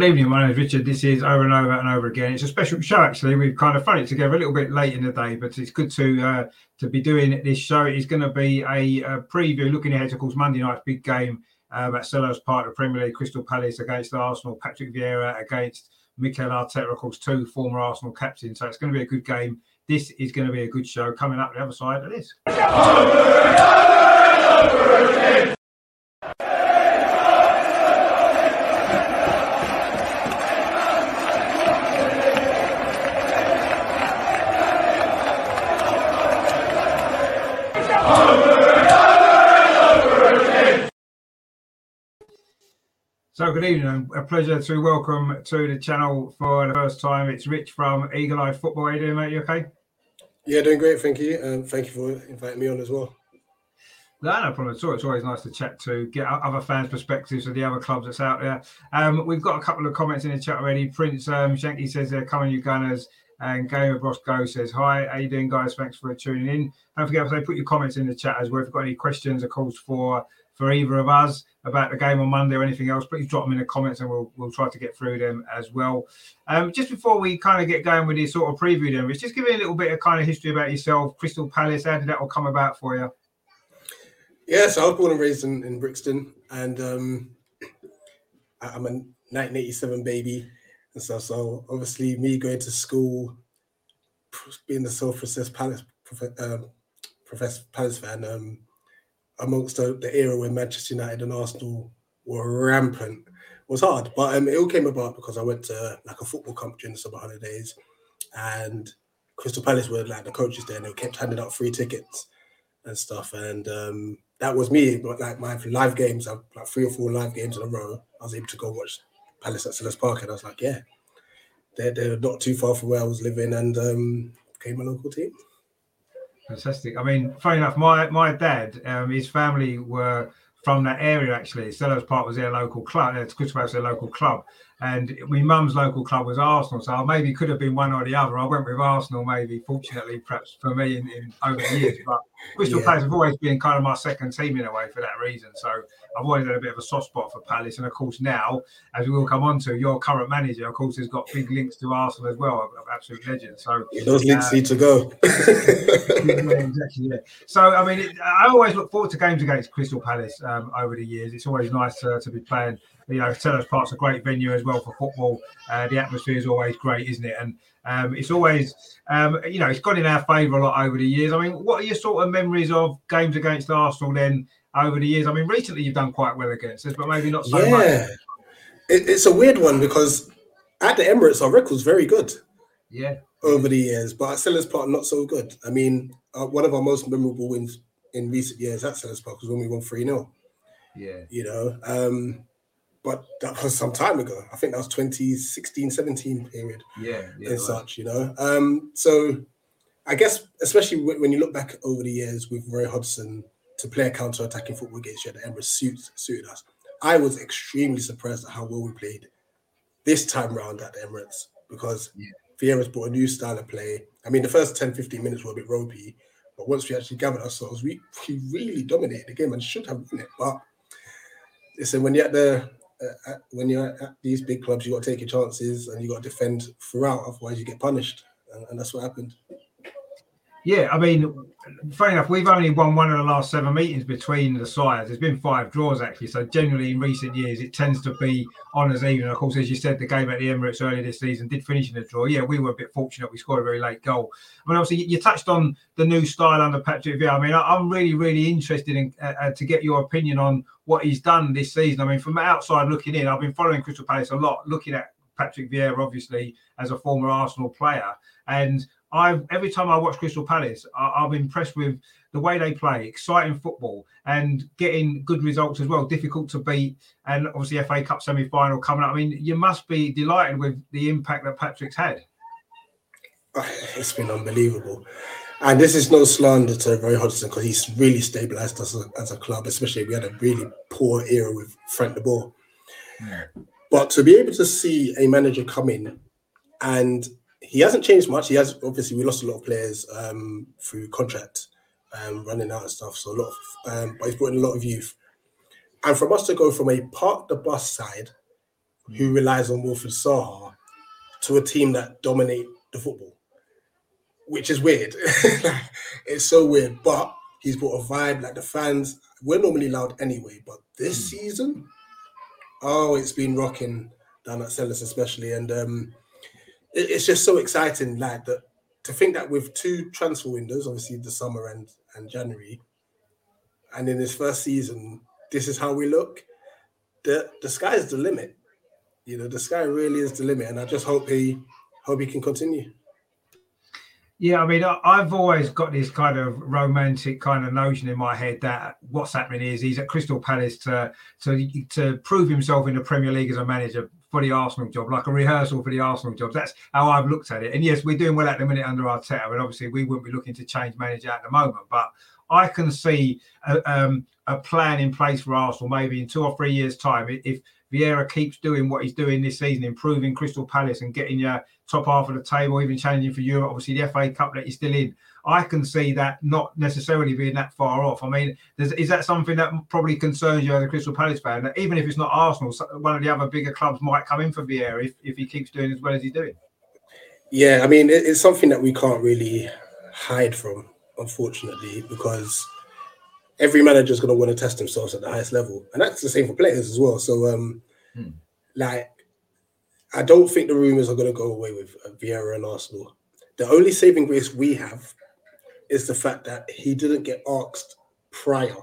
Good evening, my name is Richard. This is over and over and over again. It's a special show, actually. We've kind of thrown it together a little bit late in the day, but it's good to uh, to be doing this show. It's going to be a, a preview looking ahead to, of course, Monday night's big game um, at Selhurst Park, the Premier League, Crystal Palace against Arsenal, Patrick Vieira against Mikel Arteta, of course, two former Arsenal captains. So it's going to be a good game. This is going to be a good show coming up the other side of this. So, good evening. and A pleasure to welcome to the channel for the first time. It's Rich from Eagle Eye Football. How you doing, mate? You okay? Yeah, doing great. Thank you. And thank you for inviting me on as well. No, no problem at all. It's always nice to chat to get other fans' perspectives of the other clubs that's out there. Um, we've got a couple of comments in the chat already. Prince um, Shanky says they're coming, you Gunners. And Gamer Bros Go says, Hi, how you doing, guys? Thanks for tuning in. Don't forget to put your comments in the chat as well. If you've got any questions or calls for for either of us about the game on Monday or anything else, please drop them in the comments and we'll we'll try to get through them as well. Um, just before we kind of get going with this sort of preview, then, just give me a little bit of kind of history about yourself, Crystal Palace. How did that all come about for you? Yeah, so I was born and raised in, in Brixton, and um, I'm a 1987 baby, and so so obviously me going to school, being the self-processed Palace uh, professor Palace fan. Um, amongst the, the, era when Manchester United and Arsenal were rampant was hard. But um, it all came about because I went to like a football camp during the summer holidays, and Crystal Palace were like the coaches there, and they kept handing out free tickets and stuff. And um, that was me. But like my live games, like three or four live games in a row, I was able to go watch Palace at Selhurst Park, and I was like, yeah, they're, they're not too far from where I was living, and um, became a local team. Fantastic. I mean, funny enough, my my dad, um, his family were from that area actually. Selhurst Park was their local club. Uh, Crystal was their local club, and my mum's local club was Arsenal. So I maybe could have been one or the other. I went with Arsenal, maybe. Fortunately, perhaps for me in, in over the years, but Crystal yeah. Palace have always been kind of my second team in a way for that reason. So I've always had a bit of a soft spot for Palace, and of course now, as we will come on to, your current manager, of course, has got big links to Arsenal as well, absolute legend. So yeah, those links uh, need to go. exactly. Yeah. So I mean, it, I always look forward to games against Crystal Palace um, over the years. It's always nice to, to be playing. You know, Selhurst Park's a great venue as well for football. Uh, the atmosphere is always great, isn't it? And um, it's always, um, you know, it's gone in our favour a lot over the years. I mean, what are your sort of memories of games against Arsenal then over the years? I mean, recently you've done quite well against us, but maybe not so yeah. much. It, it's a weird one because at the Emirates, our record's very good. Yeah. Over the years, but at Selhurst Park, not so good. I mean, uh, one of our most memorable wins in recent years at Selhurst Park was when we won 3 0. Yeah. You know, um, but that was some time ago. I think that was 2016, 17 period. Yeah. yeah and such, you know. Um, so I guess, especially when you look back over the years with Roy Hodgson to play a counter attacking football against you the Emirates suits, suited us. I was extremely surprised at how well we played this time round at the Emirates because yeah. Vieira's brought a new style of play. I mean, the first 10, 15 minutes were a bit ropey, but once we actually gathered ourselves, we, we really dominated the game and should have won it. But listen, when you're at the uh, when you're at these big clubs, you got to take your chances and you got to defend throughout, otherwise you get punished, and, and that's what happened. Yeah, I mean, funny enough, we've only won one of the last seven meetings between the sides. There's been five draws actually. So generally, in recent years, it tends to be on as even. Of course, as you said, the game at the Emirates earlier this season did finish in a draw. Yeah, we were a bit fortunate. We scored a very late goal. I mean, obviously, you touched on the new style under Patrick Vieira. I mean, I'm really, really interested in uh, uh, to get your opinion on what he's done this season. I mean, from outside looking in, I've been following Crystal Palace a lot, looking at Patrick Vieira, obviously, as a former Arsenal player. And I've every time I watch Crystal Palace, I, am I'm impressed with the way they play, exciting football, and getting good results as well. Difficult to beat, and obviously FA Cup semi final coming up. I mean, you must be delighted with the impact that Patrick's had. Ah, it's been unbelievable. And this is no slander to Roy Hodgson because he's really stabilized us as a, as a, club, especially we had a really poor era with Frank de Boer. Yeah. But to be able to see a manager come in and he hasn't changed much. He has obviously we lost a lot of players um, through contract um, running out and stuff. So a lot of, um, but he's brought in a lot of youth. And from us to go from a park the bus side who relies on Wilfried Zaha to a team that dominate the football, which is weird. it's so weird, but he's brought a vibe like the fans. We're normally loud anyway, but this mm. season, oh, it's been rocking down at Selhurst especially, and um, it's just so exciting, like that. To think that with two transfer windows, obviously the summer and and January, and in his first season, this is how we look. The the sky is the limit. You know, the sky really is the limit, and I just hope he hope he can continue. Yeah, I mean, I've always got this kind of romantic kind of notion in my head that what's happening is he's at Crystal Palace to to to prove himself in the Premier League as a manager for the Arsenal job, like a rehearsal for the Arsenal job. That's how I've looked at it. And yes, we're doing well at the minute under Arteta, and obviously we wouldn't be looking to change manager at the moment. But I can see a, um, a plan in place for Arsenal maybe in two or three years' time if Vieira keeps doing what he's doing this season, improving Crystal Palace and getting your top half of the table, even challenging for Europe. Obviously, the FA Cup that you're still in. I can see that not necessarily being that far off. I mean, is that something that probably concerns you as a Crystal Palace fan? That even if it's not Arsenal, one of the other bigger clubs might come in for Vieira if, if he keeps doing as well as he's doing. Yeah, I mean, it's something that we can't really hide from, unfortunately, because every manager is going to want to test themselves at the highest level, and that's the same for players as well. So, um, hmm. like, I don't think the rumors are going to go away with uh, Vieira and Arsenal. The only saving grace we have is the fact that he didn't get asked prior.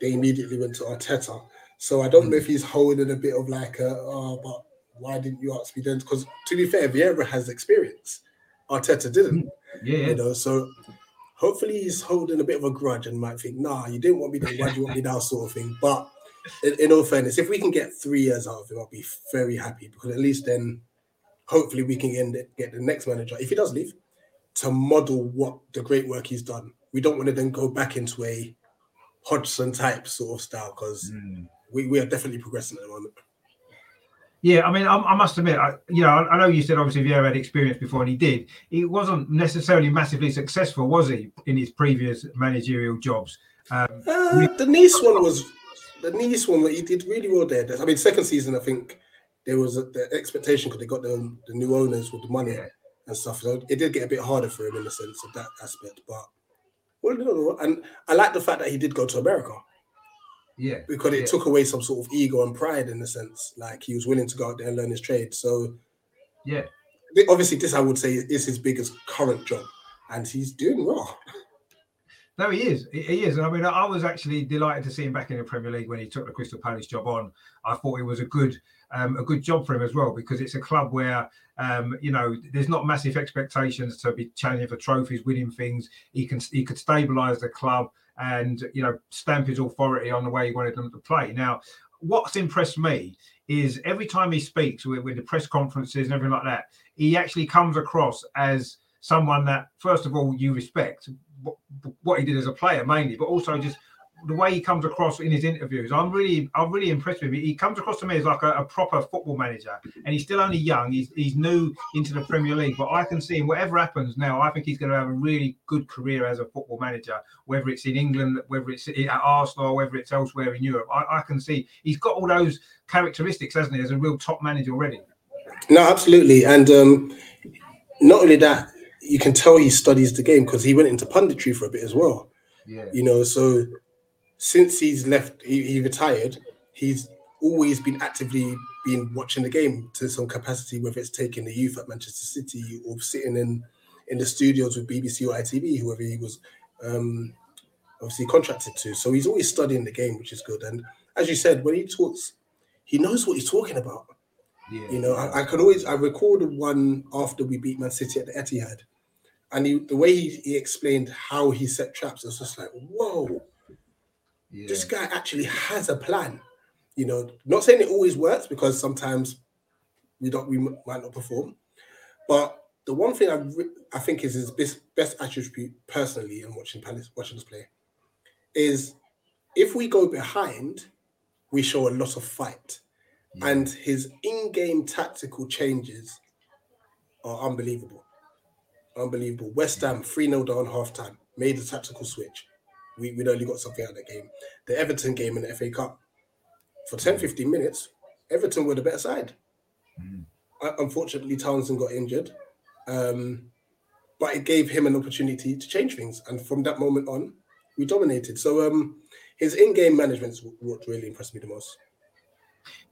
They immediately went to Arteta. So I don't mm. know if he's holding a bit of like, a, oh, but why didn't you ask me then? Because to be fair, Vieira has experience. Arteta didn't. Yeah. You know, so hopefully he's holding a bit of a grudge and might think, nah, you didn't want me then, why do you want me now, sort of thing. But in, in all fairness, if we can get three years out of him, I'll be very happy because at least then hopefully we can get, get the next manager, if he does leave, to model what the great work he's done. We don't want to then go back into a Hodgson type sort of style because mm. we, we are definitely progressing at the moment. Yeah, I mean, I, I must admit, I, you know, I, I, know you said obviously Vieira had experience before, and he did. He wasn't necessarily massively successful, was he, in his previous managerial jobs? Um, uh, the Nice one was the Nice one. that He did really well there. I mean, second season, I think there was a, the expectation because they got the, the new owners with the money. Yeah and stuff. So it did get a bit harder for him in the sense of that aspect. But well, no, and I like the fact that he did go to America. Yeah, because it yeah. took away some sort of ego and pride in the sense, like he was willing to go out there and learn his trade. So yeah, obviously this I would say is his biggest current job, and he's doing well. No, he is. He is. And I mean, I was actually delighted to see him back in the Premier League when he took the Crystal Palace job on. I thought it was a good, um, a good job for him as well because it's a club where, um, you know, there's not massive expectations to be challenging for trophies, winning things. He can he could stabilise the club and you know stamp his authority on the way he wanted them to play. Now, what's impressed me is every time he speaks with, with the press conferences and everything like that, he actually comes across as someone that, first of all, you respect, what he did as a player mainly, but also just the way he comes across in his interviews. I'm really, I'm really impressed with him. He comes across to me as like a, a, proper football manager, and he's still only young. He's he's new into the Premier League, but I can see him. Whatever happens now, I think he's going to have a really good career as a football manager. Whether it's in England, whether it's at Arsenal, whether it's elsewhere in Europe, I, I can see he's got all those characteristics, hasn't he, as a real top manager already. No, absolutely, and um, not only that, you can tell he studies the game because he went into punditry for a bit as well. Yeah. You know, so since he's left, he, he retired, he's always been actively been watching the game to some capacity, whether it's taking the youth at Manchester City or sitting in in the studios with BBC or ITV, whoever he was um, obviously contracted to. So he's always studying the game, which is good. And as you said, when he talks, he knows what he's talking about. Yeah. You know, I, I could always I recorded one after we beat Man City at the Etihad, and he, the way he, he explained how he set traps, it's just like, whoa, yeah. this guy actually has a plan. You know, not saying it always works because sometimes we don't, we might not perform, but the one thing I, I think is his best, best attribute personally in watching Palace, watching us play, is if we go behind, we show a lot of fight, yeah. and his in-game tactical changes are unbelievable unbelievable. West Ham 3 0 down half time, made a tactical switch. We, we'd only got something out of the game. The Everton game in the FA Cup, for 10 15 minutes, Everton were the better side. Mm. Unfortunately, Townsend got injured, um, but it gave him an opportunity to change things. And from that moment on, we dominated. So um, his in-game management is what really impressed me the most.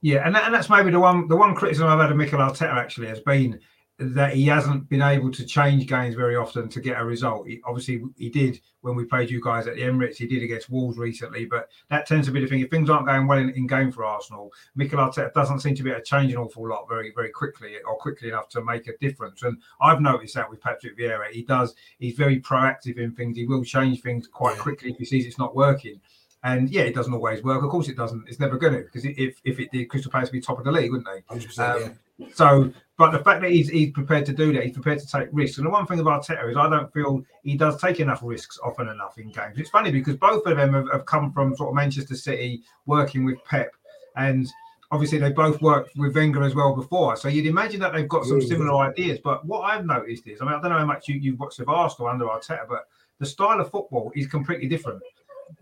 Yeah, and, that, and that's maybe the one the one criticism I've had of Mikel Arteta actually has been that he hasn't been able to change games very often to get a result. He, obviously, he did when we played you guys at the Emirates. He did against Wolves recently, but that tends to be the thing. If things aren't going well in, in game for Arsenal, Mikel Arteta doesn't seem to be able to change an awful lot very, very quickly or quickly enough to make a difference. And I've noticed that with Patrick Vieira, he does. He's very proactive in things. He will change things quite yeah. quickly if he sees it's not working. And yeah, it doesn't always work. Of course, it doesn't. It's never going to because if if it did, Crystal Palace would be top of the league, wouldn't they? 100%, um, yeah. So, but the fact that he's he's prepared to do that, he's prepared to take risks. And the one thing about Arteta is I don't feel he does take enough risks often enough in games. It's funny because both of them have, have come from sort of Manchester City, working with Pep, and obviously they both worked with Wenger as well before. So you'd imagine that they've got some mm. similar ideas. But what I've noticed is, I mean, I don't know how much you, you've watched of Arsenal under Arteta, but the style of football is completely different.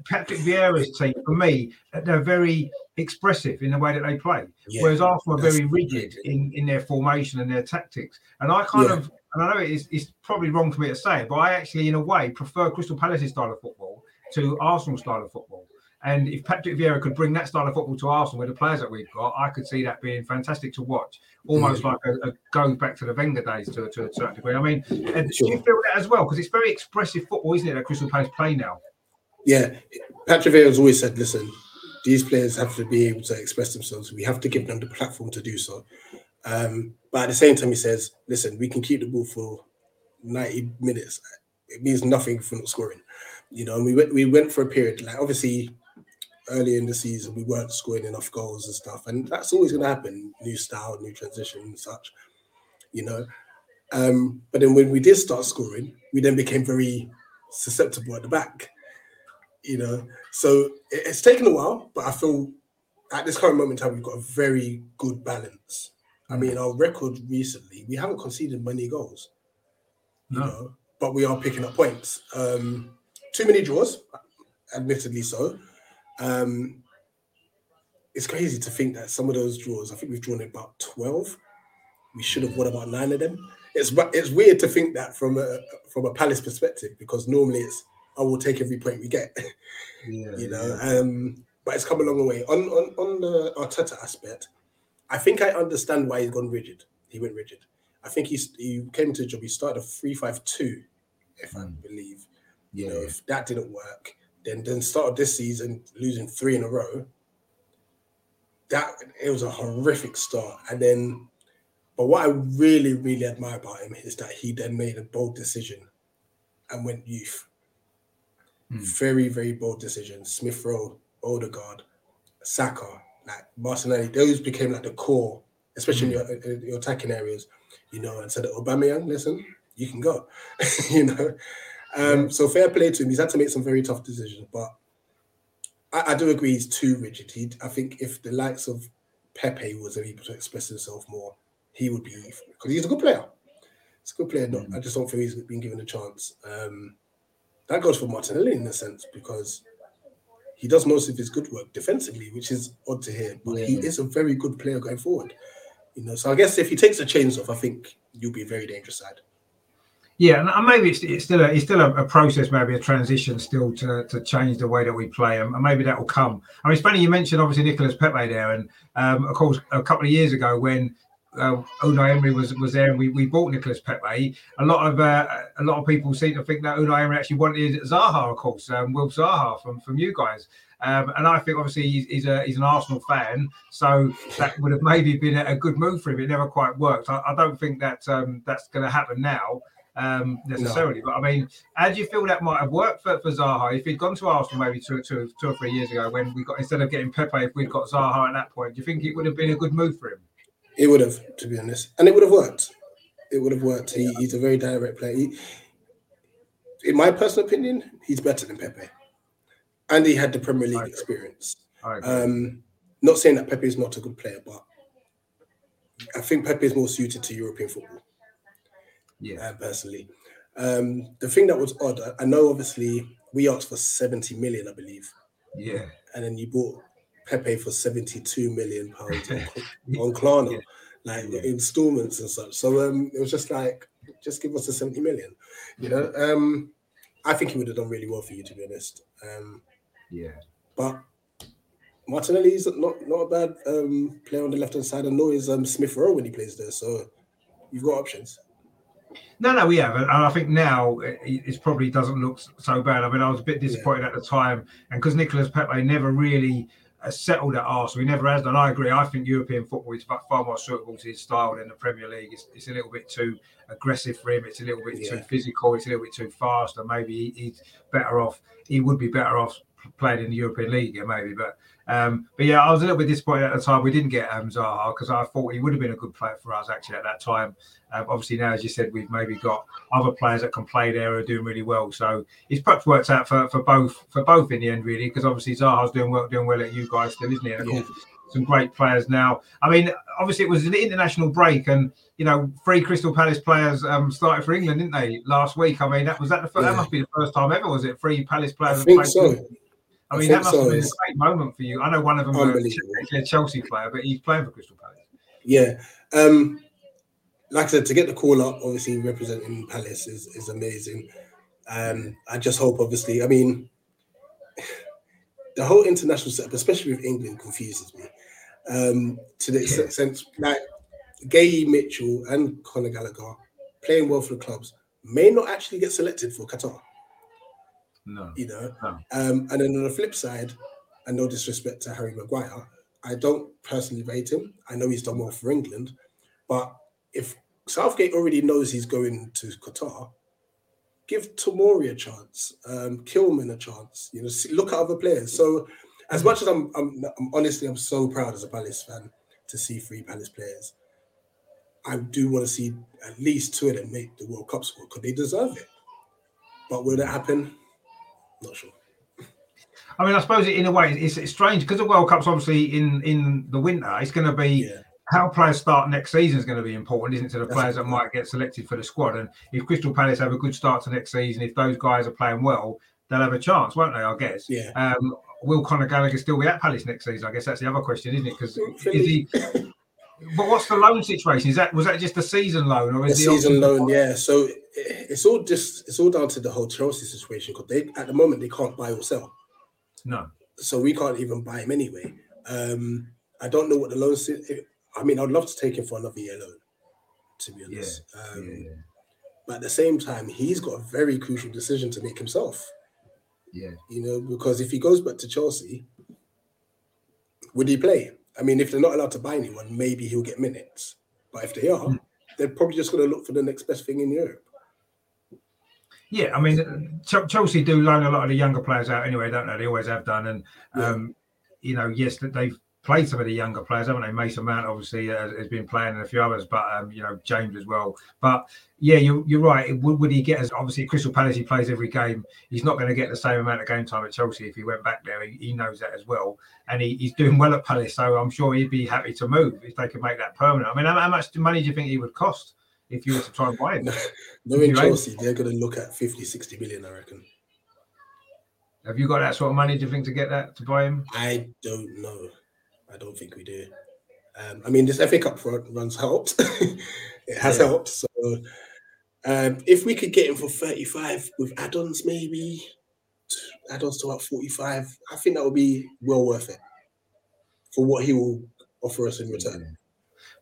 Patrick Vieira's team, for me, they're very expressive in the way that they play, yeah, whereas Arsenal are very rigid in, in their formation and their tactics. And I kind yeah. of, and I know it is, it's probably wrong for me to say it, but I actually, in a way, prefer Crystal Palace's style of football to Arsenal style of football. And if Patrick Vieira could bring that style of football to Arsenal with the players that we've got, I could see that being fantastic to watch, almost mm. like a, a, go back to the Wenger days to, to a certain degree. I mean, sure. do you feel that as well? Because it's very expressive football, isn't it, that Crystal Palace play now? Yeah, Patrick Vieira has always said, listen, these players have to be able to express themselves. We have to give them the platform to do so. Um, but at the same time, he says, listen, we can keep the ball for 90 minutes. It means nothing for not scoring. You know, and we went we went for a period, like obviously early in the season, we weren't scoring enough goals and stuff. And that's always gonna happen. New style, new transition and such, you know. Um, but then when we did start scoring, we then became very susceptible at the back you know. So it's taken a while, but I feel at this current moment in time, we've got a very good balance. I mean, our record recently, we haven't conceded many goals, no. you know, but we are picking up points. Um, too many draws, admittedly so. Um, it's crazy to think that some of those draws, I think we've drawn about 12. We should have won about nine of them. It's it's weird to think that from a from a Palace perspective because normally it's I will take every point we get. Yeah, you know, yeah. um, but it's come a long way. On on on the Arteta aspect, I think I understand why he's gone rigid. He went rigid. I think he's he came to the job. He started a three five two, if mm. I believe. You yeah. know, if that didn't work, then then started this season losing three in a row. That it was a horrific start, and then. But what I really, really admire about him is that he then made a bold decision and went youth. Mm. Very, very bold decisions. Smith Rowe, Odegaard, Saka, like Martinelli, those became like the core, especially mm. in, your, in your attacking areas, you know, and said, Aubameyang, listen, you can go, you know. Um, so fair play to him. He's had to make some very tough decisions, but I, I do agree he's too rigid. He, I think if the likes of Pepe was able to express himself more, he would be because he's a good player. He's a good player. Mm. I just don't feel he's been given a chance. Um, that goes for Martinelli in a sense because he does most of his good work defensively, which is odd to hear. But yeah. he is a very good player going forward. You know, so I guess if he takes the chains off, I think you'll be a very dangerous side. Yeah, and maybe it's, it's still a, it's still a, a, process, maybe a transition still to, to change the way that we play, and maybe that will come. I mean, it's funny you mentioned obviously Nicolas Pepe there, and um, of course a couple of years ago when uh, Unai Emery was was there, and we, we bought Nicolas Pepe. A lot of uh, a lot of people seem to think that Unai Emery actually wanted Zaha, of course, um, Will Zaha from from you guys. Um, and I think obviously he's, he's, a he's an Arsenal fan, so that would have maybe been a, good move for him. It never quite worked. I, I don't think that um, that's going to happen now um, necessarily. No. But I mean, how do you feel that might have worked for, for Zaha if he'd gone to Arsenal maybe two, two, two or three years ago when we got instead of getting Pepe, if we'd got Zaha at that point? Do you think it would have been a good move for him? It would have, to be honest, and it would have worked. It would have worked. He, he's a very direct player. He, in my personal opinion, he's better than Pepe, and he had the Premier League experience. Um, not saying that Pepe is not a good player, but I think Pepe is more suited to European football. Yeah, uh, personally. Um, the thing that was odd, I know obviously we asked for 70 million, I believe. Yeah. And then you bought Pepe for 72 million pounds on, on Klarna, yeah. like yeah. installments and such. So um, it was just like, just give us the 70 million, you know. Um, I think he would have done really well for you, to be honest. Um, yeah. But Martinelli is not not a bad um, player on the left hand side, and nor is um, Smith Rowe when he plays there. So you've got options. No, no, we have, and I think now it, probably doesn't look so bad. I mean, I was a bit disappointed yeah. at the time, and because Nicolas Pepe never really uh, settled at Arsenal, he never has done. I agree. I think European football is far more suitable to his style than the Premier League. It's, it's a little bit too aggressive for him. It's a little bit yeah. too physical. It's a little bit too fast, and maybe he, he's better off. He would be better off playing in the European League, maybe. But um, but yeah, I was a little bit disappointed at the time we didn't get um, Zaha because I thought he would have been a good player for us actually at that time. Um, obviously now, as you said, we've maybe got other players that can play there who are doing really well. So it's perhaps worked out for, for both for both in the end, really, because obviously Zaha's doing well doing well at you guys still, isn't he? And yeah. some great players now. I mean, obviously it was an international break, and you know, three Crystal Palace players um, started for England, didn't they, last week? I mean, that was that the first, yeah. that must be the first time ever, was it? Three Palace players. I think so. I mean, that must so. have been a great moment for you. I know one of them was a Chelsea player, but he's playing for Crystal Palace. Yeah. Um, like I said, to get the call up, obviously representing Palace is, is amazing. Um, I just hope, obviously, I mean, the whole international setup, especially with England, confuses me. Um, to the yeah. extent, like Gay Mitchell and Conor Gallagher playing well for the clubs may not actually get selected for Qatar. No. You know? No. Um, and then on the flip side, and no disrespect to Harry Maguire, I don't personally rate him. I know he's done well for England, but if Southgate already knows he's going to Qatar, give Tomori a chance, um, Kilman a chance. You know, see, look at other players. So, as much as I'm, I'm, I'm, honestly, I'm so proud as a Palace fan to see three Palace players. I do want to see at least two of them make the World Cup squad because they deserve it. But will that happen? Not sure. I mean, I suppose in a way it's, it's strange because the World Cup's obviously in in the winter. It's going to be yeah. how players start next season is going to be important, isn't it, to the That's players that might get selected for the squad. And if Crystal Palace have a good start to next season, if those guys are playing well, they'll have a chance, won't they? I guess. Yeah. Um, will Conor Gallagher still be at Palace next season? I guess that's the other question, isn't it? Because is he? But what's the loan situation? Is that was that just a season loan or is a season loan? Yeah. So it's all just it's all down to the whole Chelsea situation because they at the moment they can't buy or sell. No. So we can't even buy him anyway. Um, I don't know what the loan. I mean, I'd love to take him for another year loan. To be honest. Yeah. Um, yeah, yeah. But at the same time, he's got a very crucial decision to make himself. Yeah. You know, because if he goes back to Chelsea, would he play? I mean, if they're not allowed to buy anyone, maybe he'll get minutes. But if they are, mm. they're probably just going to look for the next best thing in Europe. Yeah, I mean, Chelsea do loan a lot of the younger players out anyway, don't they? They always have done, and yeah. um, you know, yes, that they've played some of the younger players, haven't they? Mason Mount obviously uh, has been playing, and a few others, but um, you know, James as well. But yeah, you're, you're right. Would, would he get as obviously Crystal Palace? He plays every game. He's not going to get the same amount of game time at Chelsea if he went back there. He, he knows that as well, and he, he's doing well at Palace, so I'm sure he'd be happy to move if they could make that permanent. I mean, how, how much money do you think he would cost? if you were to try and buy him. no, Knowing Chelsea, they're going to look at 50, 60 million, I reckon. Have you got that sort of money, do you think, to get that to buy him? I don't know. I don't think we do. Um, I mean, this FA Cup runs helped. it has yeah. helped. So um, if we could get him for 35 with add-ons, maybe add-ons to about 45, I think that would be well worth it for what he will offer us in return.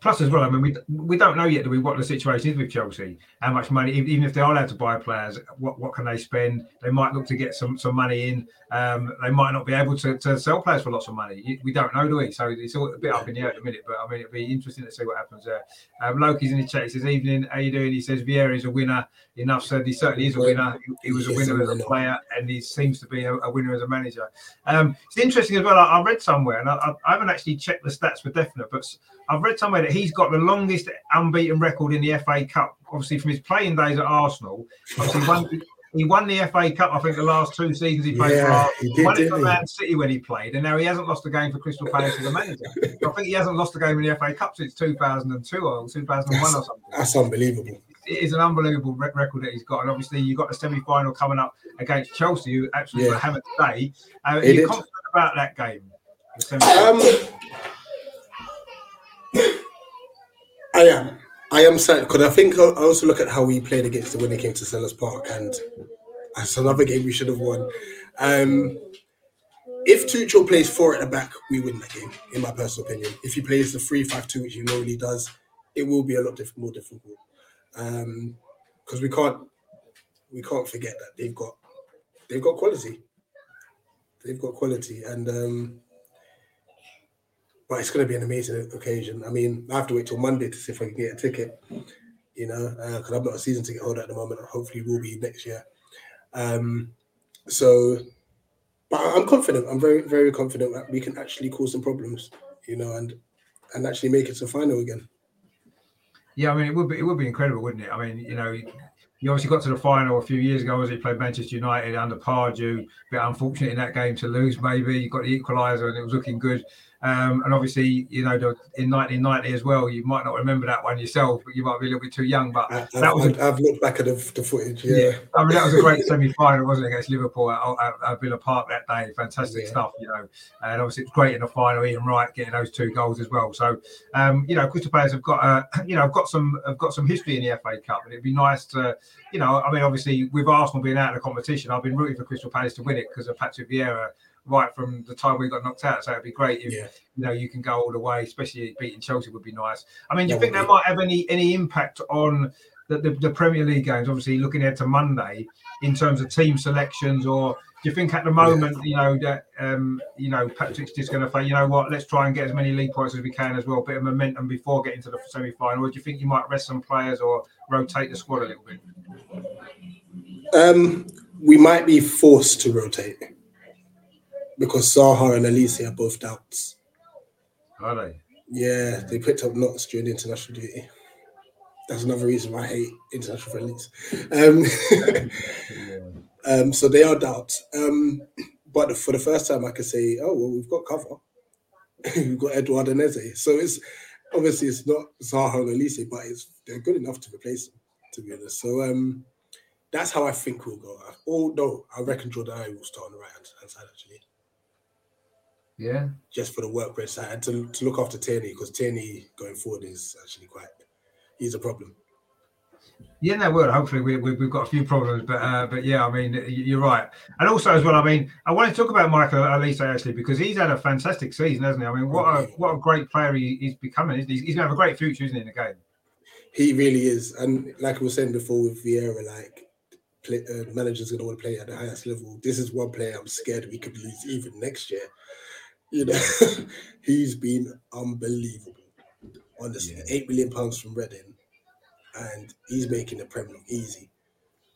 Plus, as well, I mean, we we don't know yet, do we, what the situation is with Chelsea? How much money, even if they are allowed to buy players, what, what can they spend? They might look to get some some money in. Um, they might not be able to, to sell players for lots of money. We don't know, do we? So it's all a bit up in the air at the minute. But I mean, it'd be interesting to see what happens there. Um, Loki's in the chat. He says, "Evening, how you doing?" He says, "Vieira is a winner." Enough said. He certainly is a winner. He, he was a winner as a player, and he seems to be a, a winner as a manager. Um, it's interesting as well. I, I read somewhere, and I, I haven't actually checked the stats for definite, but I've read somewhere that he's got the longest unbeaten record in the FA Cup. Obviously, from his playing days at Arsenal, obviously he won, he won the FA Cup. I think the last two seasons he played yeah, for Arsenal. He, did, won it for Man City when he played, and now he hasn't lost a game for Crystal Palace as a manager. I think he hasn't lost a game in the FA Cup since 2002 or 2001 that's, or something. That's unbelievable. It is an unbelievable record that he's got, and obviously you've got the semi-final coming up against Chelsea, who actually yeah. hammered today. Uh, are you confident about that game? Um, I am. I am sad because I think I also look at how we played against them when came to Selhurst Park, and that's another game we should have won. Um, if Tuchel plays four at the back, we win that game, in my personal opinion. If he plays the 3 5 2, which he normally does, it will be a lot diff- more difficult. Because um, we can't we can't forget that they've got they've got quality. They've got quality. And um, but it's going to be an amazing occasion. I mean, I have to wait till Monday to see if I can get a ticket. You know, because uh, I'm not a season ticket holder at the moment. Hopefully, will be next year. Um, so but I'm confident. I'm very, very confident that we can actually cause some problems, you know, and and actually make it to final again. Yeah, I mean, it would be it would be incredible, wouldn't it? I mean, you know, you obviously got to the final a few years ago as you played Manchester United under Pardew. Bit unfortunate in that game to lose. Maybe you got the equaliser and it was looking good. Um, and obviously, you know, in 1990 as well, you might not remember that one yourself, but you might be a little bit too young. But I, that was. i I've looked back at the, the footage. Yeah. yeah. I mean that was a great semi-final, wasn't it, against Liverpool at, at, at Villa Park that day? Fantastic yeah. stuff, you know. And obviously, it's great in the final. Ian Wright getting those two goals as well. So, um, you know, Crystal Palace have got, uh, you know, have got some, have got some history in the FA Cup, and it'd be nice to, you know, I mean, obviously, with Arsenal being out of the competition, I've been rooting for Crystal Palace to win it because of Patrick Vieira right from the time we got knocked out. So it'd be great if yeah. you know you can go all the way, especially beating Chelsea would be nice. I mean, do you think that might have any any impact on the, the, the, Premier League games? Obviously, looking ahead to Monday in terms of team selections, or do you think at the moment, you know, that um, you know Patrick's just going to say, you know what, let's try and get as many league points as we can as well, a bit of momentum before getting to the semi final, or do you think you might rest some players or rotate the squad a little bit? Um, we might be forced to rotate because Zaha and Olise are both doubts. Are they? Yeah, they picked up knots during international duty. That's another reason why I hate international friendlies. Um, um, so they are doubts. Um, but for the first time, I could say, oh, well, we've got cover. we've got Edouard and Eze. So it's obviously it's not Zaha and Olise, but it's they're good enough to replace them, to be honest. So um, that's how I think we'll go. Although I reckon Jordan will start on the right hand side, actually. Yeah. Just for the work rate side to, to look after Tierney because Tierney going forward is actually quite he's a problem. Yeah, no, well, hopefully we, we, have got a few problems, but uh, but yeah, I mean, you're right. And also as well, I mean, I want to talk about Michael Olise actually because he's had a fantastic season, hasn't he? I mean, what a what a great player he, he's becoming. He's, he's gonna have a great future, isn't he, in the game? He really is, and like I was saying before with Vieira, like play, uh, managers gonna want to play at the highest level. This is one player I'm scared we could lose even next year. You know, he's been unbelievable. Honestly, yeah. eight million pounds from Reading, and he's making the Premier League easy.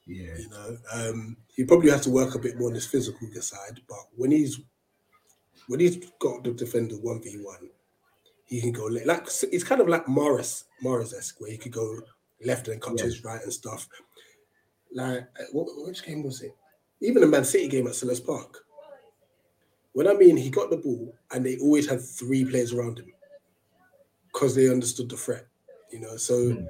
Yeah, you know, um, he probably has to work a bit more on his physical side, but when he's when he's got the defender one v one, he can go like it's kind of like Mahrez Mahrez esque where he could go left and cut yeah. to his right and stuff. Like what, which game was it? Even the Man City game at Selhurst Park when I mean he got the ball and they always had three players around him because they understood the threat, you know. So mm.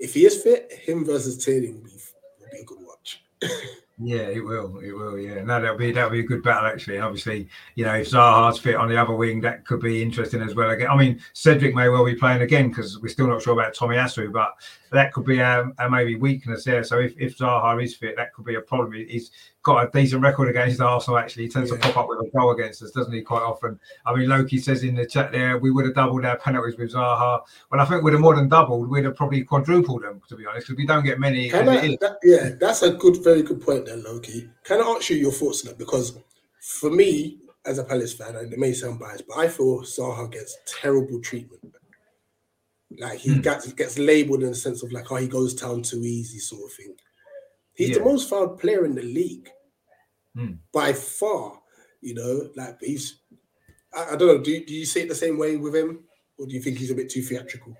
if he is fit, him versus Tierney will be will be a good watch. Yeah, it will. It will. Yeah, no, that'll be that'll be a good battle actually. And obviously, you know, if Zaha's fit on the other wing, that could be interesting as well. Again, I mean, Cedric may well be playing again because we're still not sure about Tomiyasu, but that could be a, a, maybe weakness there. So if, if Zaha is fit, that could be a problem. He's got a decent record against Arsenal. Actually, he tends yeah. to pop up with a goal against us, doesn't he? Quite often. I mean, Loki says in the chat there we would have doubled our penalties with Zaha. Well, I think we'd have more than doubled. We'd have probably quadrupled them, to be honest, because we don't get many. I, that, yeah, that's a good, very good point there, Loki. Can I ask you your thoughts on that? Because for me, as a Palace fan, and it may sound biased, but I feel Zaha gets terrible treatment. Like he mm. gets gets labelled in the sense of like, oh, he goes down too easy, sort of thing. He's yeah. the most fouled player in the league mm. by far. You know, like he's. I, I don't know. Do you, do you see it the same way with him, or do you think he's a bit too theatrical?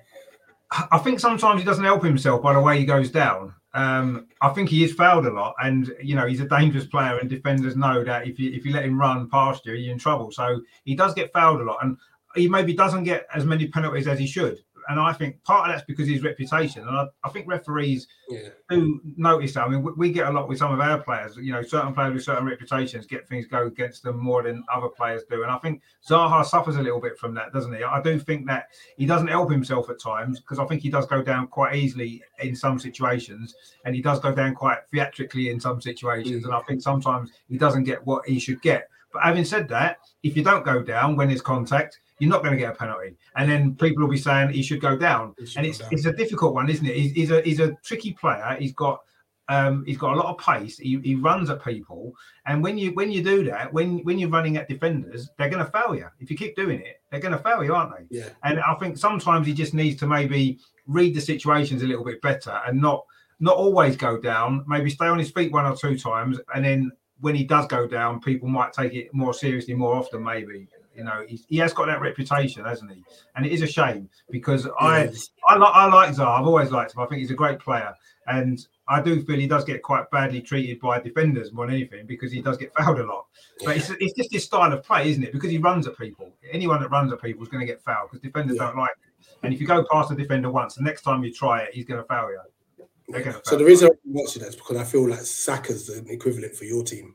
I think sometimes he doesn't help himself by the way he goes down. Um, I think he is fouled a lot, and you know he's a dangerous player, and defenders know that if you if you let him run past you, you're in trouble. So he does get fouled a lot, and he maybe doesn't get as many penalties as he should. And I think part of that's because his reputation. And I, I think referees Yeah. do notice that. I mean, we, we get a lot with some of our players. You know, certain players with certain reputations get things go against them more than other players do. And I think Zaha suffers a little bit from that, doesn't he? I do think that he doesn't help himself at times because I think he does go down quite easily in some situations, and he does go down quite theatrically in some situations. And I think sometimes he doesn't get what he should get. But having said that, if you don't go down when there's contact, you're not going to get a penalty. And then people will be saying he should go down. Should And it's down. it's a difficult one, isn't it? He's, he's a he's a tricky player. He's got um, he's got a lot of pace. He, he runs at people, and when you when you do that, when when you're running at defenders, they're going to fail you. If you keep doing it, they're going to fail you, aren't they? Yeah. And I think sometimes he just needs to maybe read the situations a little bit better and not not always go down. Maybe stay on his feet one or two times, and then when he does go down, people might take it more seriously more often. Maybe you know he, he has got that reputation, hasn't he? And it is a shame because I I like I like Zaha. I've always liked him. I think he's a great player, and I do feel he does get quite badly treated by defenders more than anything because he does get fouled a lot. But it's, it's just his style of play, isn't it? Because he runs at people. Anyone that runs at people is going to get fouled because defenders Yeah. don't like it. And if you go past the defender once, the next time you try it, he's going to foul you. So the reason I'm watching that is because I feel like Saka's an equivalent for your team.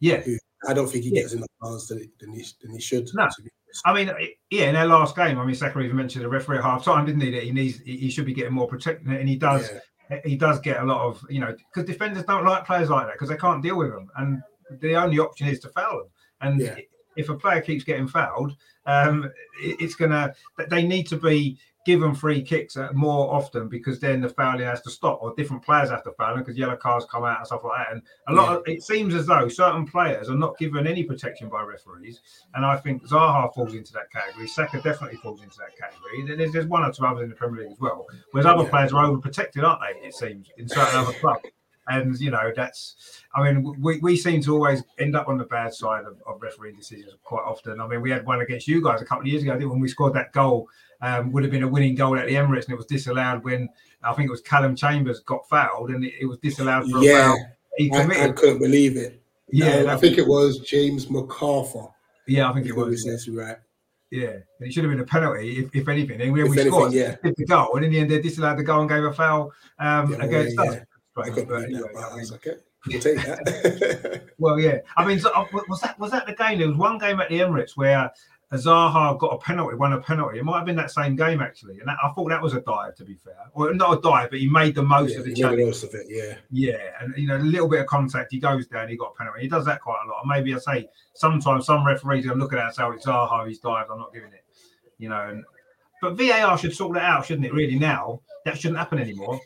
yeah. I don't think he Yeah. gets enough fouls than, than, he, than he should. No. to be. I mean, yeah, in their last game, I mean, Saka even mentioned the referee at half time, didn't he? That he needs, he he should be getting more protection, and he does. Yeah. he does get a lot of you know because defenders don't like players like that because they can't deal with them and the only option is to foul them and Yeah. if a player keeps getting fouled um it's gonna they need to be given free kicks uh, more often because then the fouling has to stop or different players have to foul them because yellow cards come out and stuff like that and a lot of it seems as though certain players are not given any protection by referees and I think Zaha falls into that category Saka definitely falls into that category there's, there's one or two others in the Premier League as well Whereas other Yeah. players are overprotected, aren't they? It seems in certain other clubs. And you know, that's I mean, we, we seem to always end up on the bad side of, of refereeing decisions quite often. I mean, we had one against you guys a couple of years ago, didn't we, when we scored that goal, um, would have been a winning goal at the Emirates, and it was disallowed when I think it was Callum Chambers got fouled, and it, it was disallowed for a Yeah, foul he I, I couldn't believe it. yeah, Um, I think it was James McArthur. yeah, I think it was. serves right. Yeah, and it should have been a penalty if, if anything. And when If we anything, scored, yeah. the goal, and in the end, they disallowed the goal and gave a foul um, other against way, us. yeah. Right, but anyway, that, but I I mean- was okay, we'll take that. Well, yeah. I mean, so, uh, was that was that the game? There was one game at the Emirates where Zaha got a penalty, won a penalty. It might have been that same game actually, and that, I thought that was a dive. To be fair, or not a dive, but he made the most yeah, of the he made challenge. most of it, yeah. Yeah, and you know, a little bit of contact, he goes down, he got a penalty. He does that quite a lot. And maybe I say sometimes some referees are looking at it and say, "Oh, it's Zaha, he's dived. I'm not giving it." You know, and but VAR should sort that out, shouldn't it? Really, now that shouldn't happen anymore.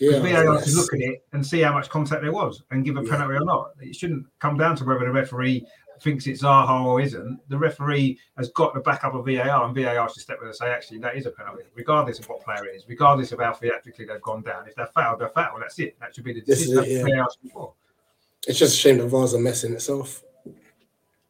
Yeah, VAR yes. should look at it and see how much contact there was and give a Yeah. penalty or not. It shouldn't come down to whether the referee thinks it's Zaha or isn't. The referee has got the backup of VAR, and VAR should step in and say, actually, that is a penalty, regardless of what player it is, regardless of how theatrically they've gone down. If they're fouled, they're fouled. That's it. That should be the decision. it, yeah. It's just a shame that VAR's a mess in itself.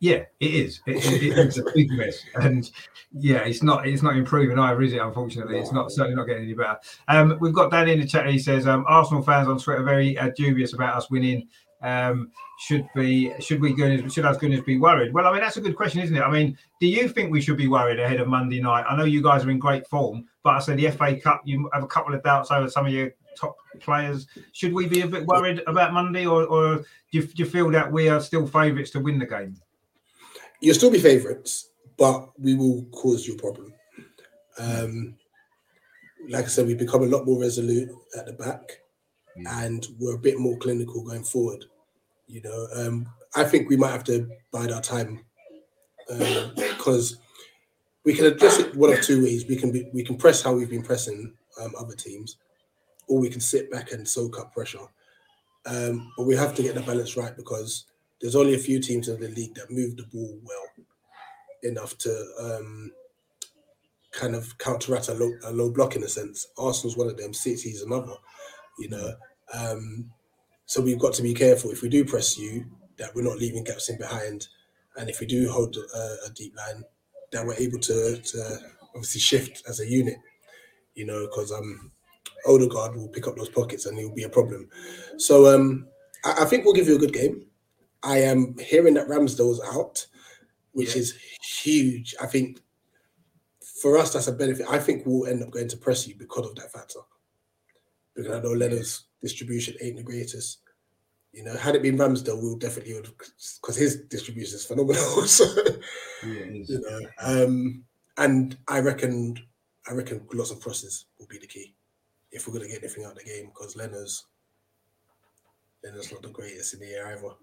Yeah, it is. It, it- it's a big mess, and yeah, it's not. It's not improving either, is it? Unfortunately, it's not certainly not getting any better. Um, we've got Danny in the chat. He says um, Arsenal fans on Twitter are very uh, dubious about us winning. Um, should be should we Gunners, should us Gunners be worried? Well, I mean that's a good question, isn't it? I mean, do you think we should be worried ahead of Monday night? I know you guys are in great form, but I said the FA Cup, you have a couple of doubts over some of your top players. Should we be a bit worried about Monday, or, or do, you, do you feel that we are still favourites to win the game? You'll still be favourites, but we will cause you a problem. Um, like I said, we've become a lot more resolute at the back, and we're a bit more clinical going forward. You know, um, I think we might have to bide our time um, because we can address it one of two ways. We can be, we can press how we've been pressing um, other teams, or we can sit back and soak up pressure. Um, but we have to get the balance right because there's only a few teams in the league that move the ball well enough to um, kind of counteract a low, a low block in a sense. Arsenal's one of them. City's another. You know, um, so we've got to be careful if we do press you that we're not leaving gaps in behind, and if we do hold a, a deep line, that we're able to, to obviously shift as a unit. You know, because um, Odegaard will pick up those pockets and he'll be a problem. So um, I, I think we'll give you a good game. I am hearing that Ramsdale's out, which Yeah. is huge. I think for us, that's a benefit. I think we'll end up going to press you because of that factor. Because I know Leno's distribution ain't the greatest. You know, had it been Ramsdale, we would definitely would because his distribution is phenomenal. so, Yeah, it is. you know, um, and I reckon, I reckon lots of crosses will be the key if we're gonna get anything out of the game because Leno's, Leno's not the greatest in the air either.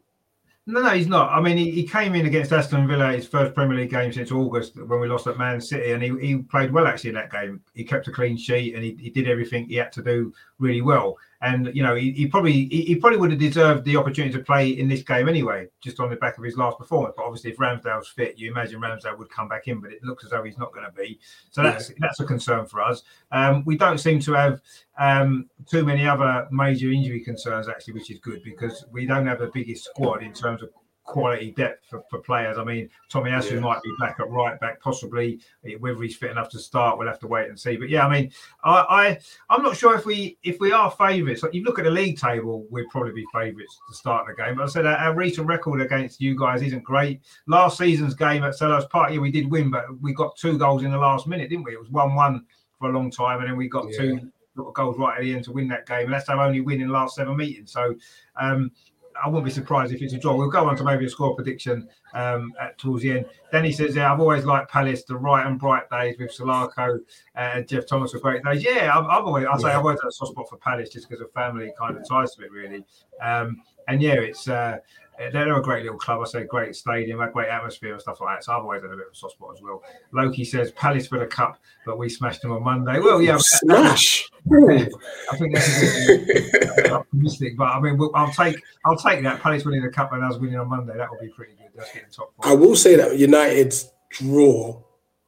No, no, he's not. I mean, he, he came in against Aston Villa, his first Premier League game since August when we lost at Man City, and he, he played well actually in that game. He kept a clean sheet and he, he did everything he had to do really well. And you know, he, he probably he, he probably would have deserved the opportunity to play in this game anyway, just on the back of his last performance. But obviously, if Ramsdale's fit, you imagine Ramsdale would come back in, but it looks as though he's not going to be. So that's that's a concern for us. Um, we don't seem to have um, too many other major injury concerns actually, which is good because we don't have the biggest squad in terms of quality depth for, for players. I mean, Tomiyasu Yeah. might be back at right back, possibly. Whether he's fit enough to start, we'll have to wait and see. But yeah, I mean, I, I I'm not sure if we if we are favourites. Like you look at the league table, we'd probably be favourites to start the game. But I said our, our recent record against you guys isn't great. Last season's game at Selhurst Park, yeah, we did win, but we got two goals in the last minute, didn't we? It was one one for a long time, and then we got Yeah. two goals right at the end to win that game. And that's our only win in the last seven meetings. So. Um, I wouldn't be surprised if it's a draw. We'll go on to maybe a score prediction um, at, towards the end. Then he says, "Yeah, I've always liked Palace, the Wright and bright days with Salako and Geoff Thomas were great days." Yeah, I've, I've always, I say, Yeah. I've always had a soft spot for Palace just because of family kind of ties to it, really. Um, and yeah, it's uh, they're a great little club. I say great stadium, a great atmosphere and stuff like that. So I've always had a bit of a soft spot as well. Loki says Palace for the cup, but we smashed them on Monday. Well, yeah, Smash. I think that's optimistic, but I mean, I'll take I'll take that. Palace winning the cup and us winning on Monday. That would be pretty good. That's getting top I will say that United's draw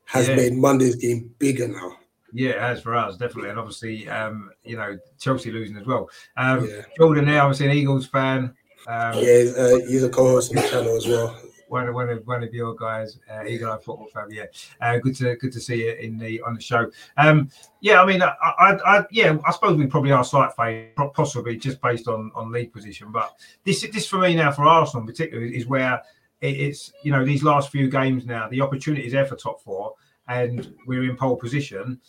has Yeah. made Monday's game bigger now. Yeah, it has for us definitely, and obviously, um, you know, Chelsea losing as well. Um, Yeah. Jordan there, obviously an Eagles fan. Um, Yeah, he's, uh, he's a co-host on the channel as well. One of one of one of your guys, uh, Eagle Eye Football Fan. Yeah, uh, good to good to see you in the on the show. Um, yeah, I mean, I, I, I yeah, I suppose we probably are slight favourite, possibly just based on on league position. But this this for me now for Arsenal in particular is where it, it's you know these last few games now the opportunity is there for top four, and we're in pole position.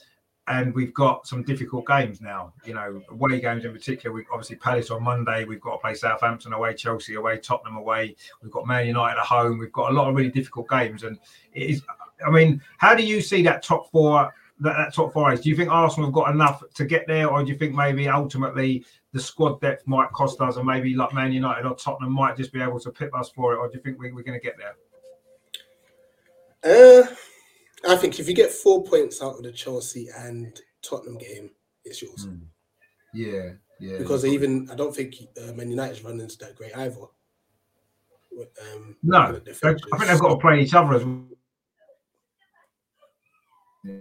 And we've got some difficult games now, you know, away games in particular. We've obviously Palace on Monday. We've got to play Southampton away, Chelsea away, Tottenham away. We've got Man United at home. We've got a lot of really difficult games, and it is. I mean, how do you see that top four? That, that top four is. Do you think Arsenal have got enough to get there, or do you think maybe ultimately the squad depth might cost us, and maybe like Man United or Tottenham might just be able to pip us for it, or do you think we, we're going to get there? Uh, I think if you get four points out of the Chelsea and Tottenham game, it's yours. Yeah, yeah. Because even I don't think uh, Man United's running's that great either. Um, no, looking at they- their I think they've got to play each other as well. Yeah.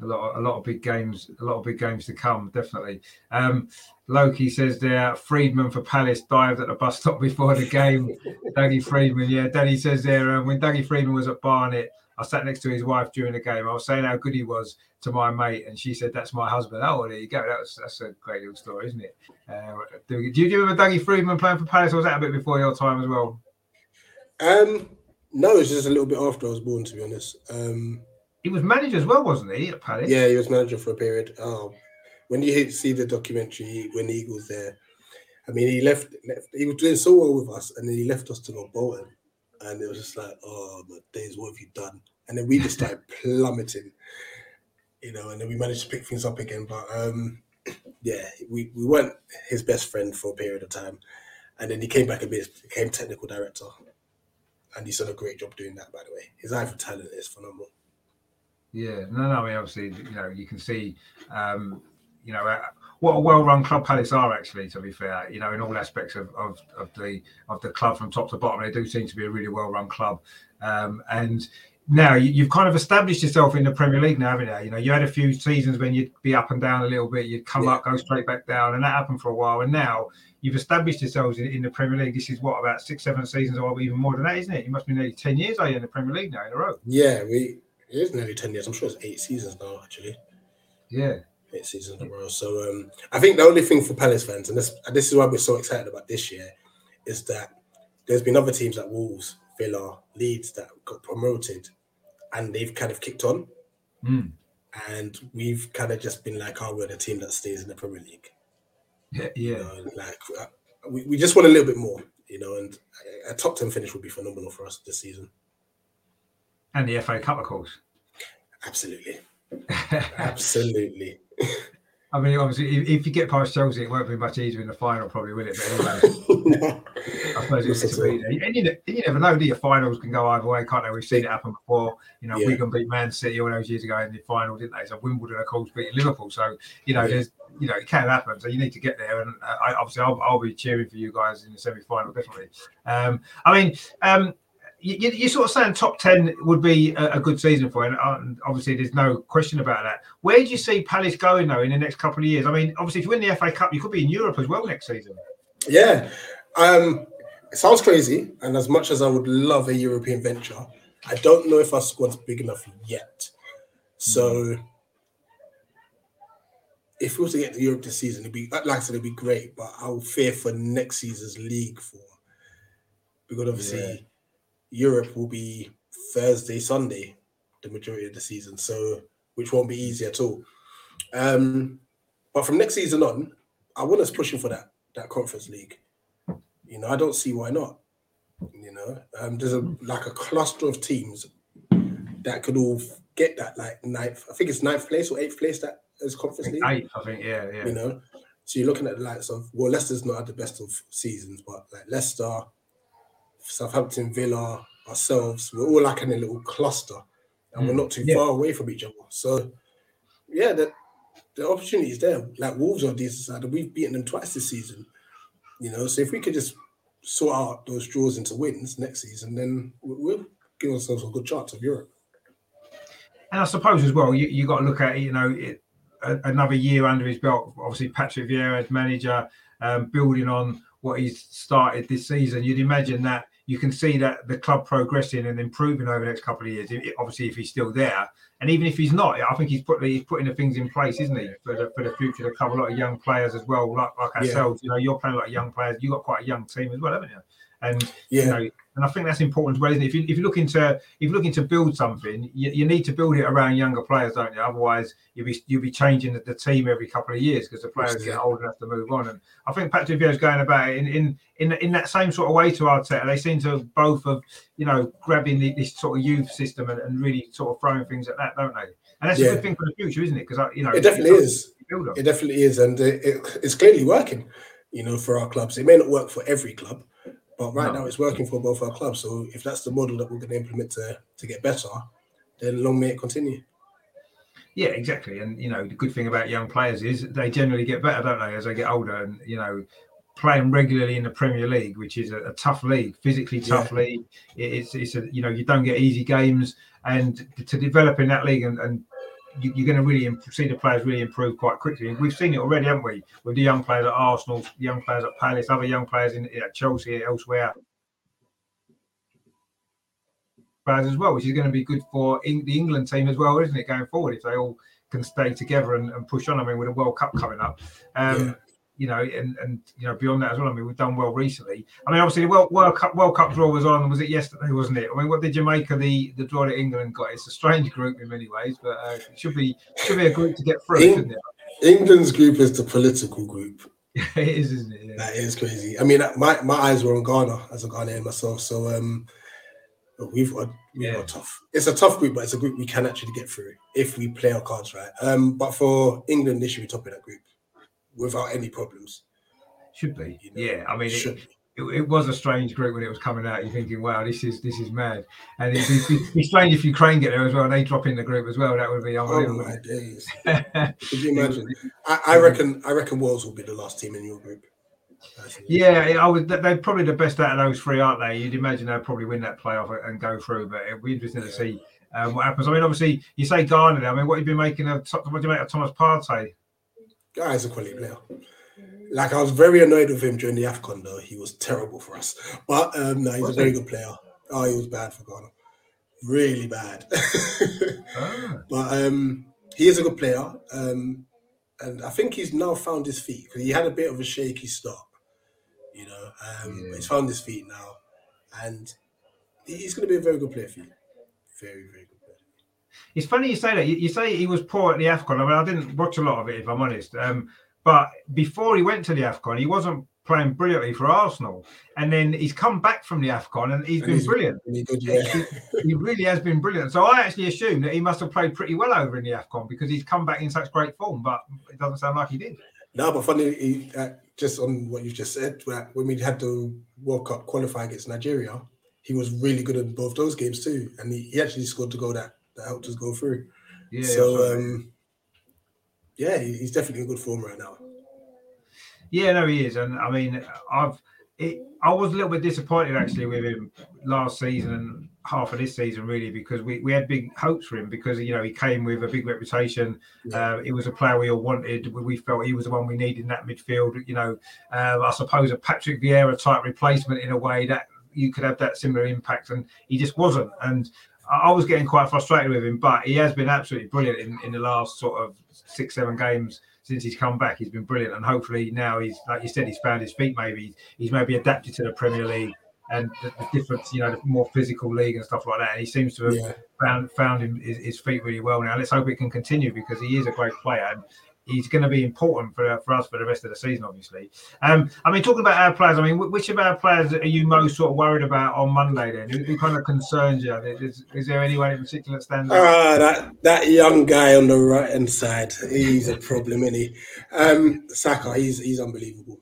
A lot, of, a lot of big games, a lot of big games to come, definitely. Um, Loki says there, Freedman for Palace dived at the bus stop before the game. Dougie Freedman, yeah. Danny says there, um, when Dougie Freedman was at Barnet, I sat next to his wife during the game. I was saying how good he was to my mate, and she said, "That's my husband." Oh, well, there you go. That was, that's a great little story, isn't it? Uh, do, you, do you remember Dougie Freedman playing for Palace, or was that a bit before your time as well? Um, no, was just a little bit after I was born, to be honest. Um, He was manager as well, wasn't he, at Palace? yeah, he was manager for a period. Um, when you see the documentary When Eagles Dare, I mean, he left, left. He was doing so well with us, and then he left us to go Bolton, and it was just like, oh my days, what have you done? And then we just started plummeting, you know. And then we managed to pick things up again, but um, yeah, we, we weren't his best friend for a period of time, and then he came back a bit, became technical director, and he's done a great job doing that. By the way, his eye for talent is phenomenal. Yeah, no, no. I mean, obviously, you know, you can see, um, you know, uh, what a well-run club Palace are. Actually, to be fair, you know, in all aspects of, of, of the of the club from top to bottom, they do seem to be a really well-run club. Um, and now you, you've kind of established yourself in the Premier League now, haven't you? You know, you had a few seasons when you'd be up and down a little bit, you'd come Yeah. up, go straight back down, and that happened for a while. And now you've established yourselves in, in the Premier League. This is what about six, seven seasons, or even more than that, isn't it? You must be nearly ten years, are you, in the Premier League now in a row? Yeah, we it is nearly ten years. I'm sure it's eight seasons now. Actually, Yeah. eight seasons in a row. So um, I think the only thing for Palace fans, and this and this is why we're so excited about this year, is that there's been other teams like Wolves, Villa, Leeds that got promoted, and they've kind of kicked on. Mm. And we've kind of just been like, oh, we're the team that stays in the Premier League. Yeah, You know, like uh, we, we just want a little bit more, you know, and a- a top 10 finish would be phenomenal for us this season. And the FA Cup, of course. Absolutely. Absolutely. I mean, obviously, if, if you get past Chelsea, it won't be much easier in the final, probably, will it? But anyway, I suppose it's to be there. And you, you never know, do you? Finals can go either way, can't they? We've seen it happen before. You know, Yeah. Wigan beat Man City all those years ago in the final, didn't they? So Wimbledon, of course, beat Liverpool. So, you know, Yeah. there's, you know, it can happen. So you need to get there. And uh, I, obviously, I'll, I'll be cheering for you guys in the semi final, definitely. Um, I mean, um, you, you- you're sort of saying top 10 would be a, a good season for you. And obviously, there's no question about that. Where do you see Palace going, though, in the next couple of years? I mean, obviously, if you win the FA Cup, you could be in Europe as well next season. Yeah. Um, it sounds crazy. And as much as I would love a European venture, I don't know if our squad's big enough yet. So if we were to get to Europe this season, it'd be like I said, it'd be great, but I'll fear for next season's league form. Because obviously. Europe will be Thursday, Sunday, the majority of the season. So which won't be easy at all. Um, but from next season on, I want us pushing for that that conference league. You know, I don't see why not. You know, um, there's a like a cluster of teams that could all get that like ninth. I think it's ninth place or eighth place that is conference league. Eight, I think, yeah, yeah. You know, so you're looking at the likes of well, Leicester's not at the best of seasons, but like Leicester, Southampton, Villa, ourselves, we're all like in a little cluster, and we're Mm. not too Yeah. far away from each other. So, yeah, the the opportunity is there. Like Wolves are decent side, and we've beaten them twice this season. You know, so if we could just sort out those draws into wins next season, then we- we'll give ourselves a good chance of Europe. And I suppose as well, you you got to look at you know it, a, another year under his belt. Obviously, Patrick Vieira as manager, um, building on what he's started this season. You'd imagine that you can see that the club progressing and improving over the next couple of years. Obviously, if he's still there, and even if he's not, I think he's put he's putting the things in place, isn't he, for the for the future to cover a lot of young players as well, like like Yeah. ourselves. You know, you're playing a lot of young players. You have got quite a young team as well, haven't you? And Yeah, you know, and I think that's important as well, isn't it? If, you, if you're looking to if you're looking to build something, you, you need to build it around younger players, don't you? Otherwise, you'll be you'll be changing the, the team every couple of years because the players Yes, get old enough to move on. And I think Patrick Vieira's going about it in in in, in that same sort of way to Arteta. They seem to both of you know grabbing the, this sort of youth system and, and really sort of throwing things at that, don't they? And that's a good thing for the future, isn't it? Because you know it definitely is. something to build on. It definitely is, and it, it, it's clearly working. You know, for our clubs, it may not work for every club, but right No. now it's working for both our clubs. So if that's the model that we're going to implement to to get better, then long may it continue. Yeah, exactly. And you know, the good thing about young players is they generally get better, don't they, as they get older. And you know, playing regularly in the Premier League, which is a, a tough league, physically tough league. It, it's it's a you know you don't get easy games, and to develop in that league and. and you, you're going to really see the players really improve quite quickly. We've seen it already, haven't we? With the young players at Arsenal, young players at Palace, other young players in at Chelsea, elsewhere. Players as well, which is going to be good for the England team as well, isn't it? Going forward, if they all can stay together and, and push on. I mean, with a World Cup coming up, um. You know, and and you know, beyond that as well. I mean, we've done well recently. I mean, obviously, the World, World Cup World Cup draw was on. Was it yesterday? Wasn't it? I mean, what did you make of the the draw that England got? It's a strange group in many ways, but uh, it should be should be a group to get through, shouldn't it? England's group is the political group. it is, isn't it? Yeah. That is crazy. I mean, my, my eyes were on Ghana as a Ghanaian myself. So um, we've got we've Yeah. got tough. It's a tough group, but it's a group we can actually get through if we play our cards right. Um, but for England, they should be top of that group without any problems. Should be. You know, Yeah. I mean, it, it, it was a strange group when it was coming out. You're thinking, wow, this is this is mad. And it'd be, it'd be strange if Ukraine get there as well and they drop in the group as well. That would be Oh my days! Could you imagine? I, I reckon. I reckon Wales will be the last team in your group. Yeah, I would. They're probably the best out of those three, aren't they? You'd imagine they'll probably win that playoff and go through, but it'll be interesting to see um, what happens. I mean, obviously, you say Ghana. there. I mean, what have you been making of? What do you make of Thomas Partey? Guy's a quality player. Like I was very annoyed with him during the Afcon though. He was terrible for us. But um no, he's Was a very he? good player. Oh, he was bad for Ghana. Really bad. Ah, but um he is a good player. Um and I think he's now found his feet because he had a bit of a shaky start. You know, um Yeah. he's found his feet now. And he's gonna be a very good player for you. Very, very. It's funny you say that. You, you, say he was poor at the Afcon. I mean, I didn't watch a lot of it, if I'm honest. Um, but before he went to the Afcon, he wasn't playing brilliantly for Arsenal. And then he's come back from the AFCON and he's and been he's brilliant. Really good, yeah. he, he, really has been brilliant. So I actually assume that he must have played pretty well over in the AFCON because he's come back in such great form, but it doesn't sound like he did. No, but funny, he, uh, just on what you just said, when we had the World Cup qualify against Nigeria, he was really good in both those games too. And he, he actually scored the goal that, that helped us go through. Yeah, so, um, yeah, he's definitely in good form right now. Yeah, no, he is, and I mean, I've it, I was a little bit disappointed actually with him last season and half of this season really because we, we had big hopes for him because you know he came with a big reputation. Yeah. Uh, he was a player we all wanted. We, we, felt he was the one we needed in that midfield. You know, uh, I suppose a Patrick Vieira type replacement in a way that you could have that similar impact, and he just wasn't. And I was getting quite frustrated with him, but he has been absolutely brilliant in, in the last sort of six, seven games since he's come back. He's been brilliant, and hopefully now he's like you said, he's found his feet. Maybe he's maybe adapted to the Premier League and the, the difference, you know, the more physical league and stuff like that. And he seems to have yeah. found found him, his, his, feet really well now. Let's hope it can continue because he is a great player. And he's going to be important for, for us for the rest of the season, obviously. Um, I mean, talking about our players, I mean, which of our players are you most sort of worried about on Monday? Then, who, who kind of concerns you? Is, is, there anyone in particular that stands out? Uh, that that young guy on the right hand side, he's a problem, isn't he? Um, Saka, he's he's unbelievable.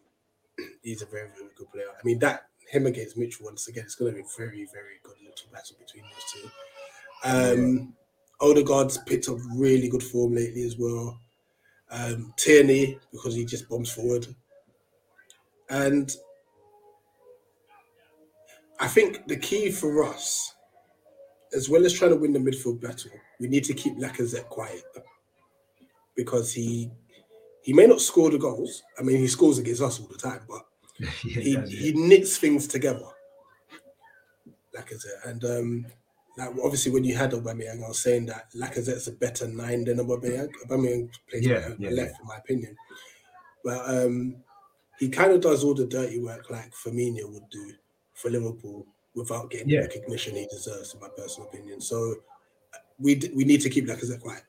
He's a very very good player. I mean, that him against Mitchell once again, it's going to be very very good little battle between those two. Um, Odegaard's picked up really good form lately as well um, Tierney because he just bombs forward. And I think the key for us, as well as trying to win the midfield battle, we need to keep Lacazette quiet because he he may not score the goals. I mean, he scores against us all the time, but yeah, he, he knits things together. Lacazette, and um, like obviously when you had Aubameyang, I was saying that Lacazette's a better nine than Aubameyang. Aubameyang plays yeah, yeah, left, yeah. in my opinion. But um, he kind of does all the dirty work like Firmino would do for Liverpool without getting the recognition he deserves, in my personal opinion. So we we need to keep Lacazette quiet.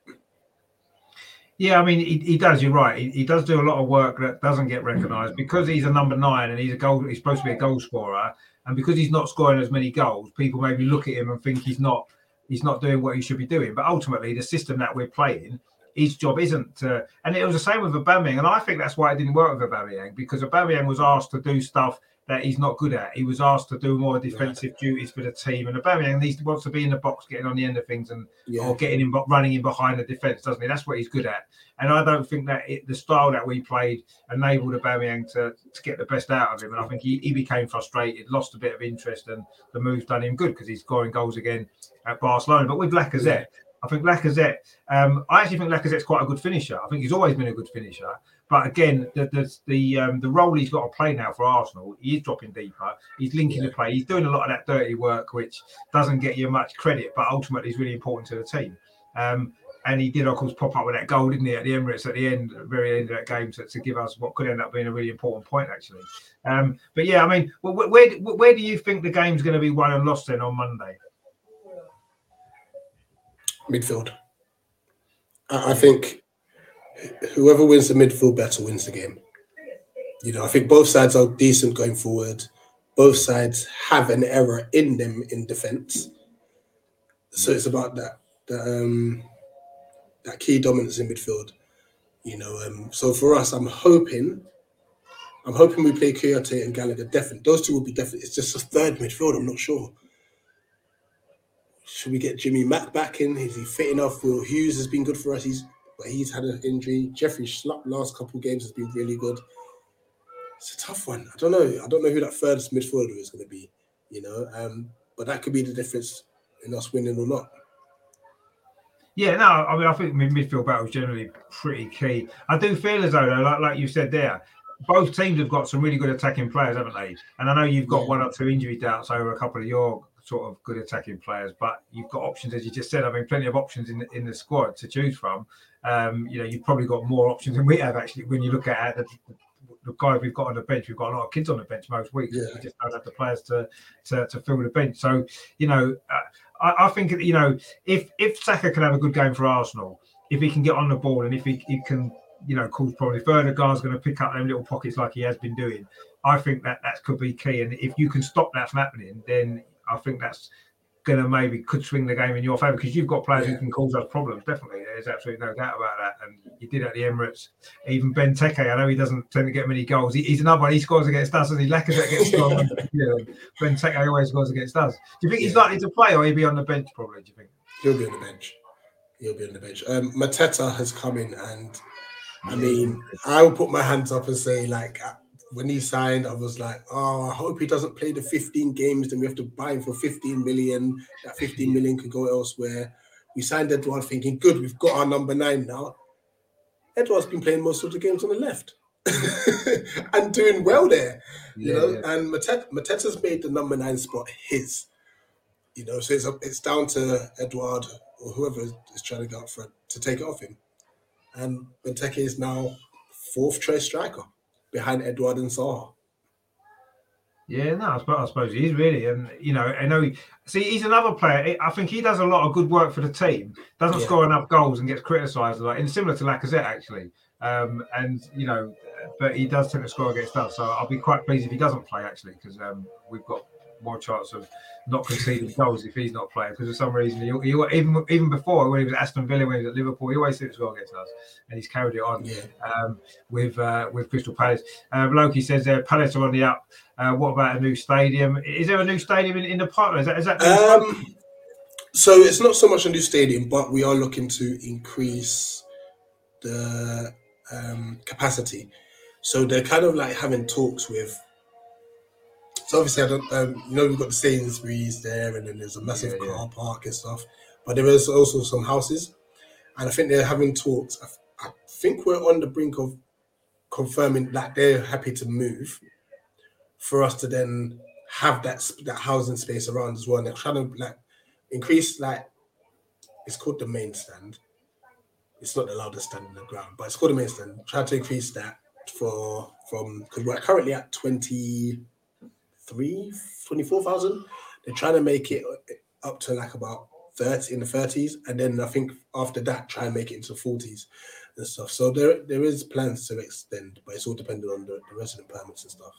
Yeah, I mean, he, he does. You're right. He, he, does do a lot of work that doesn't get recognised because he's a number nine and he's a goal. He's supposed to be a goal scorer. And because he's not scoring as many goals, people maybe look at him and think he's not he's not doing what he should be doing. But ultimately, the system that we're playing, his job isn't to. And it was the same with Aubameyang, and I think that's why it didn't work with Aubameyang because Aubameyang was asked to do stuff that he's not good at. He was asked to do more defensive yeah. duties for the team, and Aubameyang needs wants to be in the box, getting on the end of things, and yeah. or getting in, running in behind the defense, doesn't he? That's what he's good at. And I don't think that it, the style that we played enabled Aubameyang to, to get the best out of him. And I think he, he became frustrated, lost a bit of interest, and the move's done him good because he's scoring goals again at Barcelona. But with Lacazette, I think Lacazette, um, I actually think Lacazette's quite a good finisher. I think he's always been a good finisher. But again, the the the, um, the role he's got to play now for Arsenal, he is dropping deeper. He's linking yeah. the play. He's doing a lot of that dirty work, which doesn't get you much credit, but ultimately is really important to the team. Um, and he did, of course, pop up with that goal, didn't he, at the Emirates at the end, very end of that game, to, to give us what could end up being a really important point, actually. Um, but yeah, I mean, where, where, where do you think the game's going to be won and lost then on Monday? Midfield. I think whoever wins the midfield battle wins the game. You know, I think both sides are decent going forward. Both sides have an error in them in defense. So it's about that. that um, that key dominance in midfield. You know, um, so for us, I'm hoping, I'm hoping we play Kouyaté and Gallagher. Definitely, those two will be definitely. It's just a third midfield. I'm not sure. Should we get Jimmy Mack back in? Is he fit enough? Will Hughes has been good for us. He's but he's had an injury. Jeffrey Schlupp last couple games has been really good. It's a tough one. I don't know. I don't know who that third midfielder is going to be. You know, um, but that could be the difference in us winning or not. Yeah, no, I mean, I think midfield battle is generally pretty key. I do feel as though, though, like, like you said there, both teams have got some really good attacking players, haven't they? And I know you've got yeah. one or two injury doubts over a couple of your sort of good attacking players, but you've got options, as you just said. I mean, plenty of options in the, in the squad to choose from. Um, you know, you've probably got more options than we have actually when you look at the, the guys we've got on the bench. We've got a lot of kids on the bench most weeks. Yeah. We just don't have the players to, to, to fill the bench. So, you know, uh, I, I, think you know if if Saka can have a good game for Arsenal, if he can get on the ball and if he, he can you know cause probably further guys going to pick up them little pockets like he has been doing. I think that that could be key, and if you can stop that from happening, then I think that's going to maybe could swing the game in your favour because you've got players yeah. who can cause us problems. Definitely, there's absolutely no doubt about that. And you did at the Emirates. Even Benteke, I know he doesn't tend to get many goals. He, he's another one. He scores against us, and he Lacazette gets scores. yeah, Benteke always scores against us. Do you think yeah. he's likely to play, or he'll be on the bench? Probably. Do you think he'll be on the bench? He'll be on the bench. Um, Mateta has come in, and I mean, I will put my hands up and say, like, when he signed, I was like, oh, I hope he doesn't play the 15 games, then we have to buy him for 15 million. That 15 million could go elsewhere. We signed Edouard thinking, good, we've got our number nine now. Edouard's been playing most of the games on the left and doing well there, you yeah, know. Yeah. And Mateta, Mateta's made the number nine spot his, you know. So it's it's down to Edouard or whoever is trying to go up front to take it off him. And Benteke is now fourth choice striker behind Edouard and Zaha. Yeah, no, I suppose, I suppose he is really, and you know, I know. He, see, he's another player. I think he does a lot of good work for the team. Doesn't yeah. score enough goals and gets criticised a lot, and similar to Lacazette actually. Um, and you know, but he does tend to score against us. So I'll be quite pleased if he doesn't play actually, because um, we've got more chance of not conceding goals if he's not playing. Because for some reason, he, he, even even before when he was at Aston Villa, when he was at Liverpool, he always did as well against us, and he's carried it on yeah. um, with uh, with Crystal Palace. Uh, Loki says there, uh, Palace are on the up. Uh, what about a new stadium? Is there a new stadium in, in the partner? Is that, is that um, so? It's not so much a new stadium, but we are looking to increase the um, capacity. So they're kind of like having talks with so obviously, I don't, um, you know, we've got the Sainsbury's there, and then there's a massive yeah, car park and stuff. But there is also some houses, and I think they're having talks. I, I think we're on the brink of confirming that they're happy to move for us to then have that that housing space around as well. And they're trying to like increase like it's called the main stand. It's not the loudest stand in the ground, but it's called the main stand. Try to increase that for from because we're currently at twenty three, 24,000. They're trying to make it up to like about 30 in the 30s. And then I think after that, try and make it into 40s and stuff. So there there is plans to extend, but it's all dependent on the, the resident permits and stuff.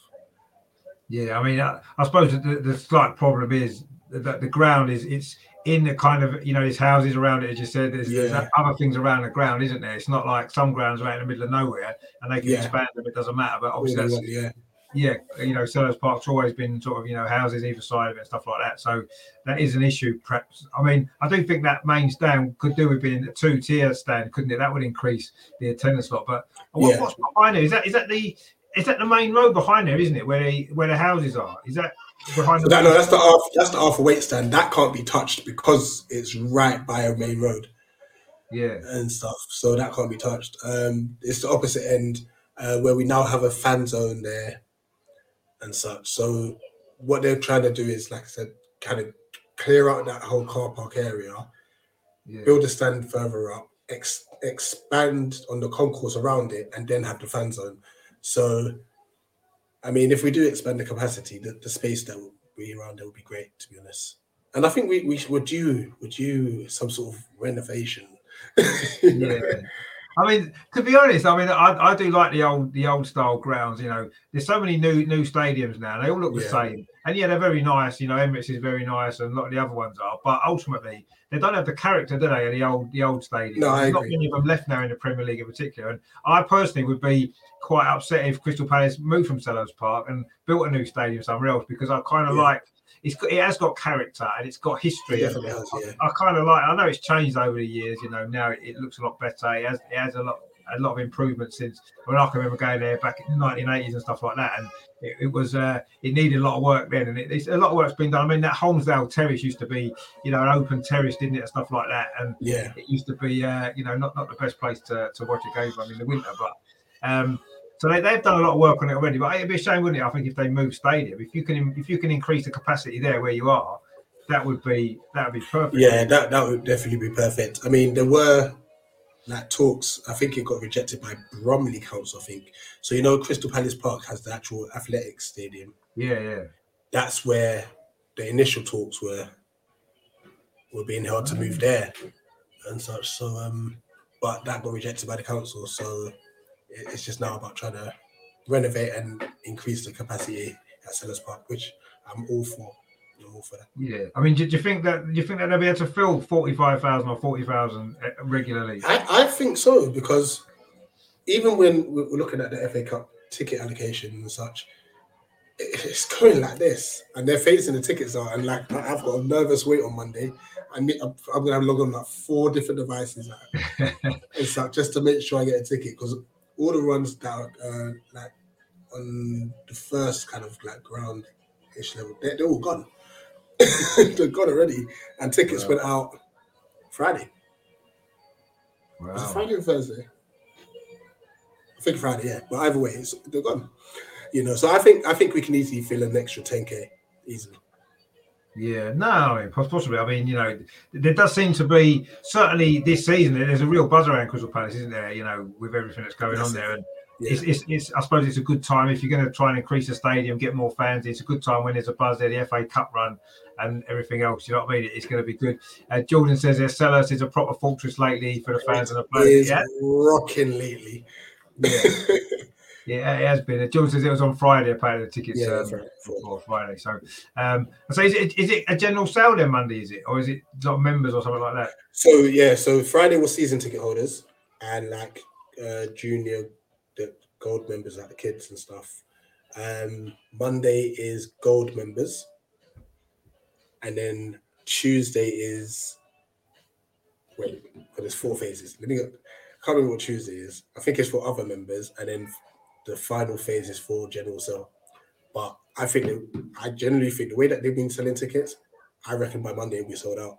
Yeah, I mean, I, I suppose the, the slight problem is that the ground is it's in the kind of you know there's houses around it as you said there's, yeah. there's, other things around the ground isn't there it's not like some grounds right in the middle of nowhere and they can yeah. expand them it doesn't matter but obviously that's, yeah yeah, you know, Selhurst Park's always been sort of, you know, houses either side of it and stuff like that. So that is an issue, perhaps. I mean, I do think that main stand could do with being a two tier stand, couldn't it? That would increase the attendance lot. But what, yeah. what's behind it? Is that is that the is that the main road behind there, isn't it? Where the where the houses are? Is that behind the that, No, that's the Arthur, that's the Arthur Wait stand. That can't be touched because it's right by a main road. Yeah. And stuff. So that can't be touched. Um it's the opposite end uh, where we now have a fan zone there and such. So what they're trying to do is, like I said, kind of clear out that whole car park area, yeah. build a stand further up, ex- expand on the concourse around it, and then have the fan zone. So, I mean, if we do expand the capacity, the, the space that will be around there will be great, to be honest. And I think we, we would do would do some sort of renovation. yeah. I mean, to be honest, I mean, I, I do like the old the old style grounds. You know, there's so many new new stadiums now. They all look the yeah. same, and yeah, they're very nice. You know, Emirates is very nice, and a lot of the other ones are. But ultimately, they don't have the character, do they? The old the old stadiums. No, There's not many of them left now in the Premier League in particular. And I personally would be quite upset if Crystal Palace moved from Selhurst Park and built a new stadium somewhere else because I kind of yeah. like it's got, it has got character and it's got history. It has, yeah. I, I kind of like. I know it's changed over the years. You know, now it, it, looks a lot better. It has it has a lot a lot of improvement since when I can remember going there back in the 1980s and stuff like that. And it, it was uh, it needed a lot of work then, and it, it's a lot of work's been done. I mean, that Holmesdale Terrace used to be, you know, an open terrace, didn't it, and stuff like that. And yeah, it used to be, uh, you know, not not the best place to, to watch a game I in the winter, but. Um, so they, they've done a lot of work on it already, but it'd be a shame, wouldn't it? I think if they move stadium, if you can if you can increase the capacity there where you are, that would be that would be perfect. Yeah, that that would definitely be perfect. I mean, there were like talks. I think it got rejected by Bromley Council. I think so. You know, Crystal Palace Park has the actual athletics stadium. Yeah, yeah. That's where the initial talks were were being held to move there and such. So, um, but that got rejected by the council. So it's just now about trying to renovate and increase the capacity at Selhurst Park, which I'm all for. I'm all for that. Yeah, I mean, do, do you think that do you think that they'll be able to fill forty five thousand or forty thousand uh, regularly? I, I think so because even when we're looking at the FA Cup ticket allocation and such, it's going like this, and they're facing the tickets out, and like I've got a nervous wait on Monday. I need, I'm, I'm gonna log on like four different devices and such just to make sure I get a ticket because all the runs that are uh, like on the first kind of like ground ish level, they're, they're all gone. they're gone already, and tickets wow. went out Friday. Wow. Was it Friday or Thursday? I think Friday, yeah. But either way, they're gone. You know, so I think I think we can easily fill an extra 10k easily. Yeah, no, I mean, possibly. I mean, you know, there does seem to be certainly this season. There's a real buzz around Crystal Palace, isn't there? You know, with everything that's going on there, and yeah. it's, it's, it's, I suppose it's a good time if you're going to try and increase the stadium, get more fans. It's a good time when there's a buzz there, the FA Cup run and everything else. You know what I mean? It's going to be good. Uh, Jordan says their Selhurst is a proper fortress lately for the fans and the players. Yeah, rocking lately. Yeah. Yeah, it has been. John says it was on Friday. Apparently, the tickets yeah, um, for Friday. So, um, so is it is it a general sale then Monday? Is it or is it like members or something like that? So yeah, so Friday was season ticket holders and like uh, junior, the gold members, like the kids and stuff. Um, Monday is gold members, and then Tuesday is wait, but there's four phases. Let me. Go, I can't remember what Tuesday is. I think it's for other members, and then the final phase is for general sale. But I think I generally think the way that they've been selling tickets, I reckon by Monday it'll be sold out.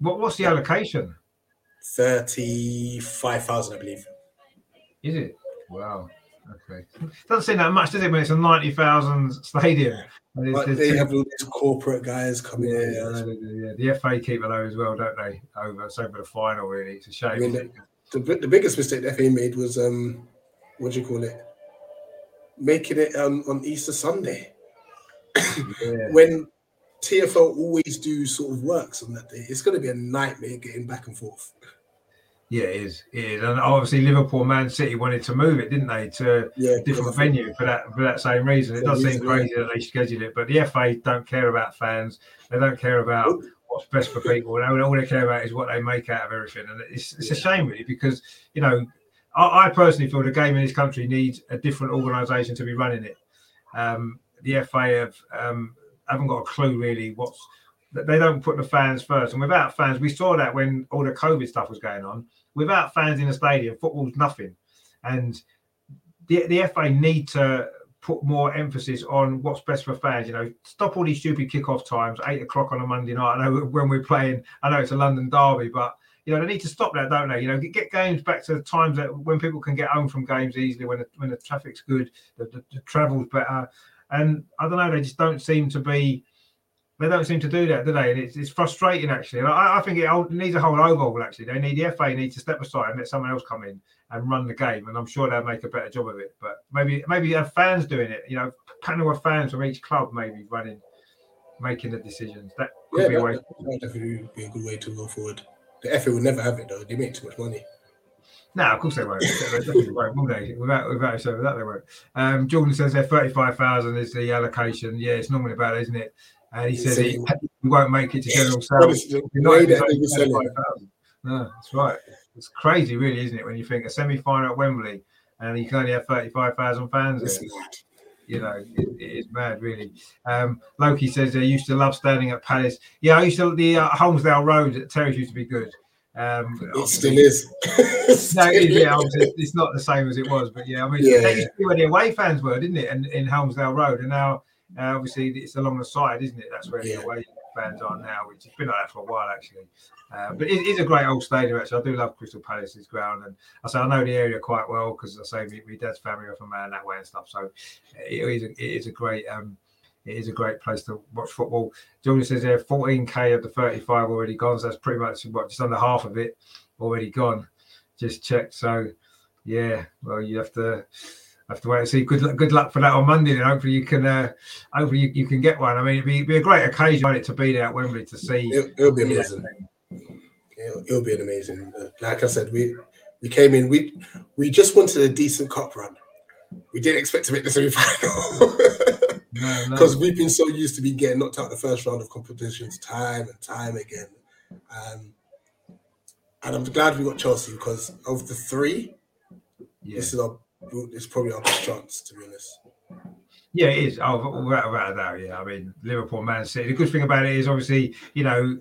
What what's the allocation? Thirty-five thousand, I believe. Is it? Wow. Okay. Doesn't seem that much, does it? When it's a ninety thousand stadium. Yeah. But they have all these corporate guys coming yeah, in. Yeah, the FA keep it low as well, don't they? Over so for the final, really. It's a shame. I mean, the, the, the, biggest mistake the FA made was um what do you call it? Making it um, on Easter Sunday. Yeah. when TFL always do sort of works on that day, it's going to be a nightmare getting back and forth. Yeah, it is. It is. And obviously, Liverpool, Man City wanted to move it, didn't they, to yeah, a different venue for that for that same reason. It does seem crazy that they scheduled it, but the FA don't care about fans. They don't care about what's best for people. All they care about is what they make out of everything, and it's it's a shame really because you know I, I, personally feel the game in this country needs a different organisation to be running it. Um, the FA have um, haven't got a clue really what's they don't put the fans first, and without fans, we saw that when all the COVID stuff was going on. Without fans in the stadium, football's nothing, and the the FA need to put more emphasis on what's best for fans. You know, stop all these stupid kickoff times, eight o'clock on a Monday night. I know when we're playing, I know it's a London derby, but you know, they need to stop that, don't they? You know, get games back to the times that when people can get home from games easily, when the, when the traffic's good, the, the, the travel's better. And I don't know, they just don't seem to be. They don't seem to do that, do they? And it's, it's frustrating actually. I, I think it needs a whole overhaul. Actually, they need the FA need to step aside and let someone else come in and run the game, and I'm sure they'll make a better job of it. But maybe maybe have fans doing it. You know, panel of fans from each club maybe running, making the decisions. That could yeah, be a way. That definitely be a good way to go forward. The FA will never have it though. They make too much money. No, of course they won't. they won't, will they? Without without so that they won't. Um, Jordan says they're thirty five thousand is the allocation. Yeah, it's normally about, isn't it? And he says he, he won't make it to general sales. No, that's right. It's crazy, really, isn't it? When you think a semi final at Wembley and you can only have thirty five thousand fans. You know, it, it is mad, really. Um, Loki says they used to love standing at Palace. Yeah, I used to the uh, Holmesdale Road at Terrace used to be good. Um, it still is. no, it is, yeah, it's not the same as it was, but yeah, I mean, yeah. that used to be where the away fans were, didn't it? And in Holmesdale Road, and now uh, obviously it's along the side, isn't it? That's where yeah. the away fans are now, which has been like that for a while actually. Uh, but it is a great old stadium actually. I do love Crystal Palace's ground, and I say I know the area quite well because I say my, my, dad's family are from around that way and stuff. So it is a, it is a great um, it is a great place to watch football. Julian says there 14k of the 35 already gone, so that's pretty much what just under half of it already gone. Just checked. So yeah, well you have to have to wait and see. Good luck, good luck for that on Monday. Then hopefully you can, uh, hopefully you, you can get one. I mean, it'd be, be a great occasion it to be there at Wembley to see. It, will be amazing. It'll, it'll, be an amazing. Uh, like I said, we we came in. We we just wanted a decent cup run. We didn't expect to make the semi final because no, no. we've been so used to be getting knocked out the first round of competitions time and time again. Um, and I'm glad we got Chelsea because of the three, yeah. this is our it's probably our best chance, to be honest. Yeah, it is. Oh, without, without a doubt. Yeah, I mean, Liverpool, Man City. The good thing about it is, obviously, you know,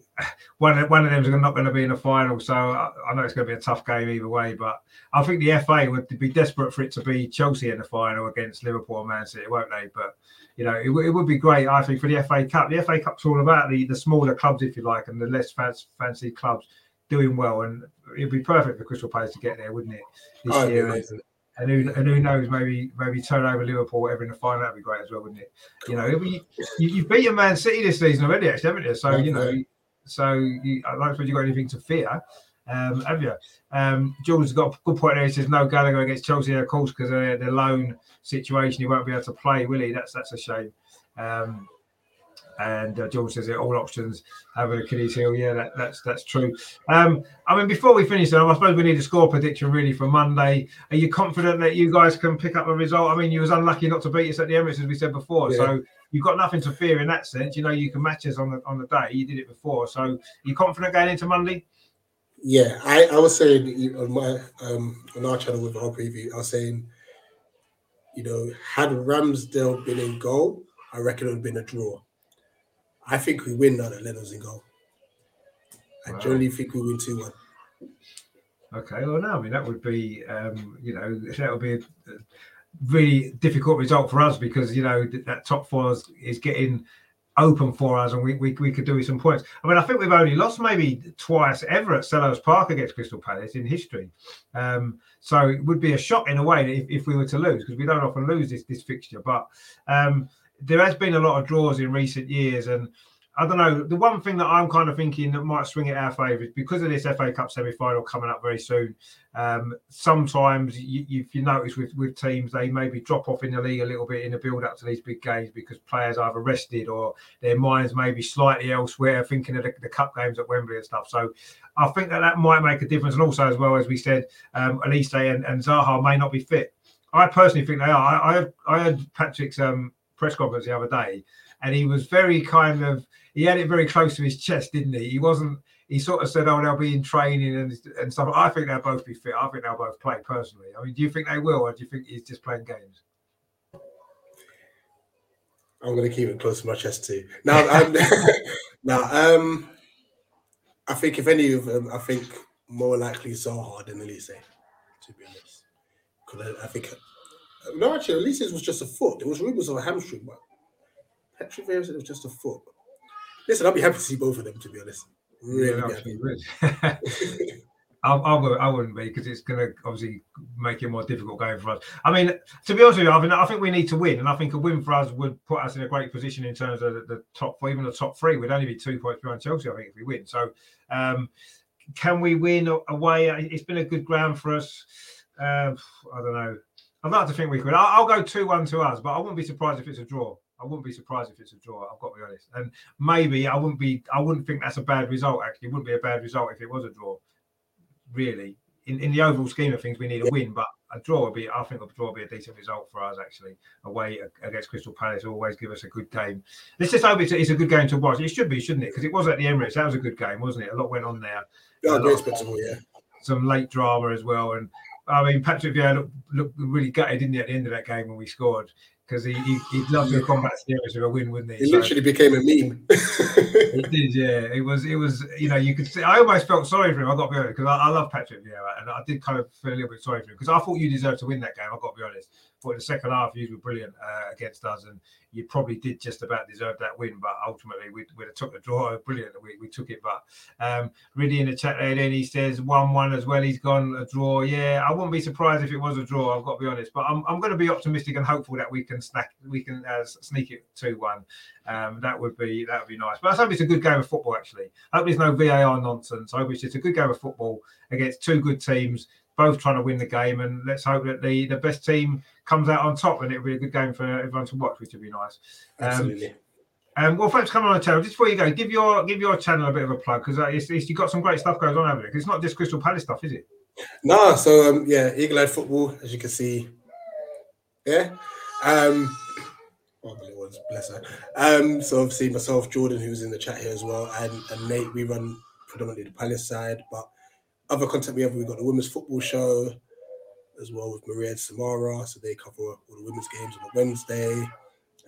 one one of them is not going to be in the final, so I, I, know it's going to be a tough game either way. But I think the FA would be desperate for it to be Chelsea in the final against Liverpool and Man City, won't they? But you know, it, it would be great, I think, for the FA Cup. The FA Cup's all about the the smaller clubs, if you like, and the less fancy clubs doing well, and it'd be perfect for Crystal Palace to get there, wouldn't it? This oh, year and who, and who knows, maybe maybe turn over Liverpool, whatever in the final, that'd be great as well, wouldn't it? You know, you, you've beaten Man City this season already, actually, haven't you? So you know, so you, I don't suppose you got anything to fear, um, have you? Um, has got a good point there. He says no Gallagher against Chelsea, of course, because of the loan situation, he won't be able to play, will he? That's that's a shame. Um, and uh, George says it all options have an Achilles heel. Yeah, that, that's that's true. Um, I mean, before we finish, though, I suppose we need a score prediction really for Monday. Are you confident that you guys can pick up a result? I mean, you was unlucky not to beat us at the Emirates, as we said before. Yeah. So you've got nothing to fear in that sense. You know, you can match us on the on the day. You did it before, so you confident going into Monday? Yeah, I, I was saying on my um on our channel with our preview, I was saying, you know, had Ramsdale been in goal, I reckon it would have been a draw. I think we win now that Leno's in goal. I wow. generally think we win 2 1. Okay, well, no, I mean, that would be, um, you know, that would be a, really difficult result for us because, you know, that top four is, is getting open for us and we, we, we could do with some points. I mean, I think we've only lost maybe twice ever at Selhurst Park against Crystal Palace in history. Um, so it would be a shock in a way if, if we were to lose because we don't often lose this, this fixture. But um, there has been a lot of draws in recent years, and I don't know. The one thing that I'm kind of thinking that might swing it our favour is because of this FA Cup semi final coming up very soon. Um, sometimes, you, if you notice with, with teams, they maybe drop off in the league a little bit in the build up to these big games because players either rested or their minds may be slightly elsewhere, thinking of the, the cup games at Wembley and stuff. So I think that that might make a difference. And also, as well as we said, um, Olise and, and Zaha may not be fit. I personally think they are. I, I, I heard Patrick's um, press conference the other day, and he was very kind of he had it very close to his chest, didn't he? He wasn't. He sort of said, "Oh, they'll be in training and and stuff." I think they'll both be fit. I think they'll both play personally. I mean, do you think they will, or do you think he's just playing games? I'm going to keep it close to my chest too. Now, now, um, I think if any of them, I think more likely Zaha than Olise, to be honest. Because I, I think no, actually, at least it was just a foot. There was rumors of a hamstring, but Patrick Vieira said it was just a foot. Listen, I'll be happy to see both of them, to be honest. Really yeah, I, I wouldn't be because it's going to obviously make it more difficult going for us. I mean, to be honest with you, I, mean, I think we need to win, and I think a win for us would put us in a great position in terms of the, the top four, even the top three. We'd only be two points behind Chelsea, I think, if we win. So, um, can we win away? It's been a good ground for us. Uh, I don't know. I'd like to think we could. I'll, I'll go 2 1 to us, but I wouldn't be surprised if it's a draw. I wouldn't be surprised if it's a draw. I've got to be honest. And maybe I wouldn't be. I wouldn't think that's a bad result. Actually, it wouldn't be a bad result if it was a draw. Really, in, in the overall scheme of things, we need a win, but a draw would be. I think a draw would be a decent result for us. Actually, away against Crystal Palace always give us a good game. Let's just hope it's a, it's a good game to watch. It should be, shouldn't it? Because it was at the Emirates. That was a good game, wasn't it? A lot went on there. Yeah, very. Yeah. Some late drama as well, and I mean, Patrick Vieira looked, looked, really gutted, didn't he, at the end of that game when we scored? Because he, he, would love to combat series with a win, wouldn't he? He so, literally became a meme. he did, yeah. It was, it was, you know, you could see. I almost felt sorry for him. I've got to be honest because I, I, love Patrick Vieira, and I did kind of feel a little bit sorry for him because I thought you deserved to win that game. I've got to be honest. But the second half, you were brilliant uh, against us, and you probably did just about deserve that win. But ultimately, we would have took the draw. Brilliant, we, we took it. But um, really in the chat there, then he says one-one as well. He's gone a draw. Yeah, I wouldn't be surprised if it was a draw. I've got to be honest. But I'm, I'm going to be optimistic and hopeful that we can snack, we can uh, sneak it two-one. Um, that would be that would be nice. But I hope it's a good game of football. Actually, I hope there's no VAR nonsense. I hope it's just a good game of football against two good teams both trying to win the game, and let's hope that the the best team comes out on top, and it'll be a good game for everyone to watch, which would be nice. Um, Absolutely. Um, well, thanks for coming on the channel. Just before you go, give your give your channel a bit of a plug because uh, you've got some great stuff going on over it. It's not just Crystal Palace stuff, is it? No, so um, yeah, Eagle Eye Football, as you can see. Yeah. Um, oh, bless her. Um, so obviously myself, Jordan, who's in the chat here as well, and, and Nate, we run predominantly the Palace side, but other content we have, we've got the women's football show as well with Maria and Samara, so they cover all the women's games on a Wednesday.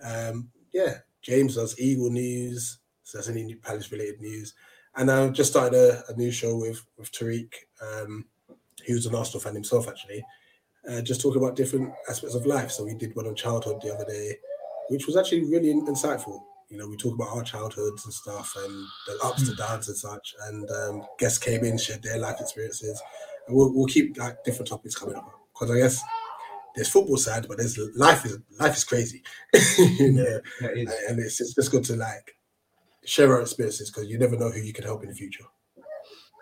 Um, yeah, James does Eagle News, so that's any new Palace related news. And I've just started a, a new show with with Tariq, um, who's an Arsenal fan himself actually, uh, just talking about different aspects of life. So we did one on childhood the other day, which was actually really insightful. You know, we talk about our childhoods and stuff and the ups and hmm. downs and such. And um, guests came in, shared their life experiences. And we'll, we'll keep like different topics coming up because I guess there's football side, but there's life is life is crazy, you know, yeah, it and it's, it's just good to like share our experiences because you never know who you can help in the future.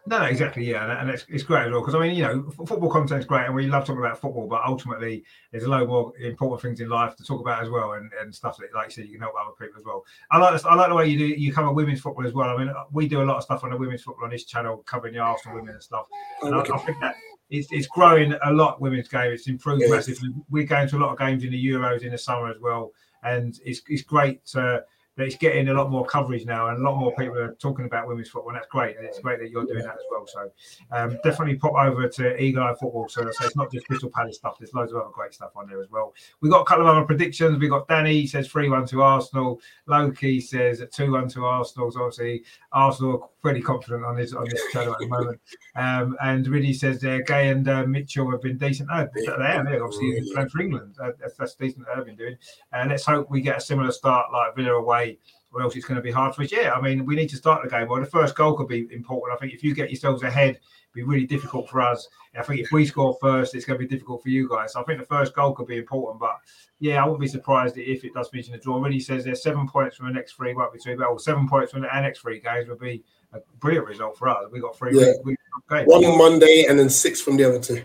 No, no, exactly. Yeah, and, it's, it's great as well because I mean, you know, football content is great, and we love talking about football. But ultimately, there's a lot more important things in life to talk about as well, and, and stuff that, like you said, you can help other people as well. I like I like the way you do you cover women's football as well. I mean, we do a lot of stuff on the women's football on this channel, covering the Arsenal women and stuff. Oh, and oh. I, I, think that it's, it's growing a lot. Women's game, it's improved massively. We're going to a lot of games in the Euros in the summer as well, and it's it's great to that it's getting a lot more coverage now, and a lot more people are talking about women's football. And that's great, and it's great that you're doing that as well. So um, definitely pop over to Eagle Eye Football. So, so it's not just Crystal Palace stuff. There's loads of other great stuff on there as well. We've got a couple of other predictions. We've got Danny says three one to Arsenal. Loki says two one to Arsenal. So obviously Arsenal pretty confident on this on this channel at the moment. Um, and really says uh, Guéhi and uh, Mitchell have been decent. Oh, they are. Obviously playing for England. Uh, that's, that's decent. They've been doing. And let's hope we get a similar start like Villa away or else it's going to be hard for us. Yeah, I mean, we need to start the game. Well, the first goal could be important. I think if you get yourselves ahead, be really difficult for us. I think if we score first, it's going to be difficult for you guys. So I think the first goal could be important. But yeah, I wouldn't be surprised if it does finish in a draw. Really says there's seven points from the next three, won't be too bad. Well, seven points from the next three games would be a brilliant result for us. We got three. Yeah. We, we, One on Monday and then six from the other two.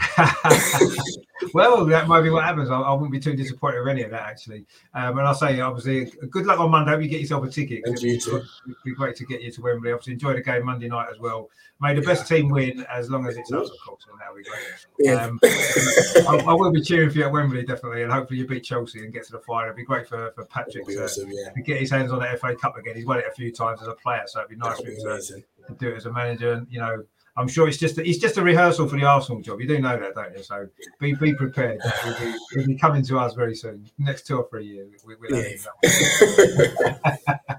well, that might be what happens. I, I, wouldn't be too disappointed with any of that, actually. Um, and I'll say, obviously, good luck on Monday. Hope you get yourself a ticket. And you too. It'd be great to get you to Wembley. Obviously, enjoy the game Monday night as well. May the best team win, as long as it's us, of course, and that'll be great. Yeah. Um, I, I, will be cheering for you at Wembley, definitely, and hopefully you beat Chelsea and get to the final. It'd be great for, for Patrick to, awesome, yeah. to, get his hands on the FA Cup again. He's won it a few times as a player, so it'd be nice for him to, to do it as a manager. And, you know, I'm sure it's just it's just a rehearsal for the Arsenal job. You do know that, don't you? So be be prepared. He'll be, he'll be coming to us very soon, next two or three years. We, will yeah.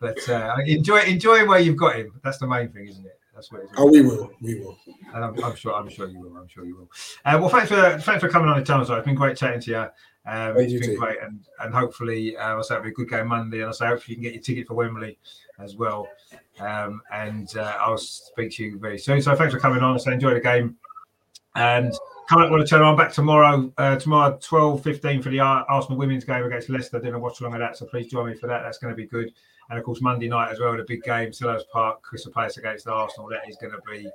but uh, enjoy enjoy where you've got him. That's the main thing, isn't it? That's what. Oh, we will. We will. And I'm, I'm, sure. I'm sure you will. I'm sure you will. Uh, well, thanks for thanks for coming on the channel. So it's been great chatting to you. Um, it's been great, and and hopefully, uh, I'll say it'll be a good game Monday, and I'll say hopefully you can get your ticket for Wembley as well. Um, and uh, I'll speak to you very soon. So thanks for coming on. So enjoy the game. And come up on the channel. I'm back tomorrow, uh, tomorrow 12 15 for the Arsenal women's game against Leicester. Doing a watch along of that. So please join me for that. That's going to be good. And of course, Monday night as well, the big game, Selhurst Park, Crystal Palace against Arsenal. That is going to be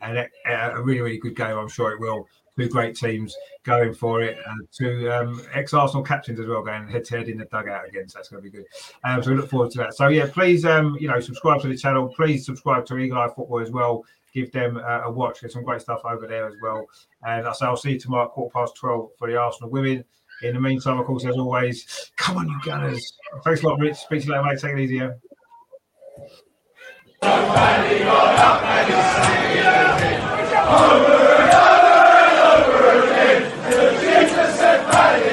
an, a really, really good game. I'm sure it will two great teams going for it, and two um, ex-Arsenal captains as well going head to head in the dugout again. So that's going to be good. Um, so we look forward to that. So yeah, please, um, you know, subscribe to the channel. Please subscribe to Eagle Eye Football as well. Give them uh, a watch. There's some great stuff over there as well. And I say I'll see you tomorrow quarter past twelve for the Arsenal women. In the meantime, of course, as always, come on, you Gunners. Thanks a lot, Rich. Speak to you later, mate. Take it easy. Yeah? Friday.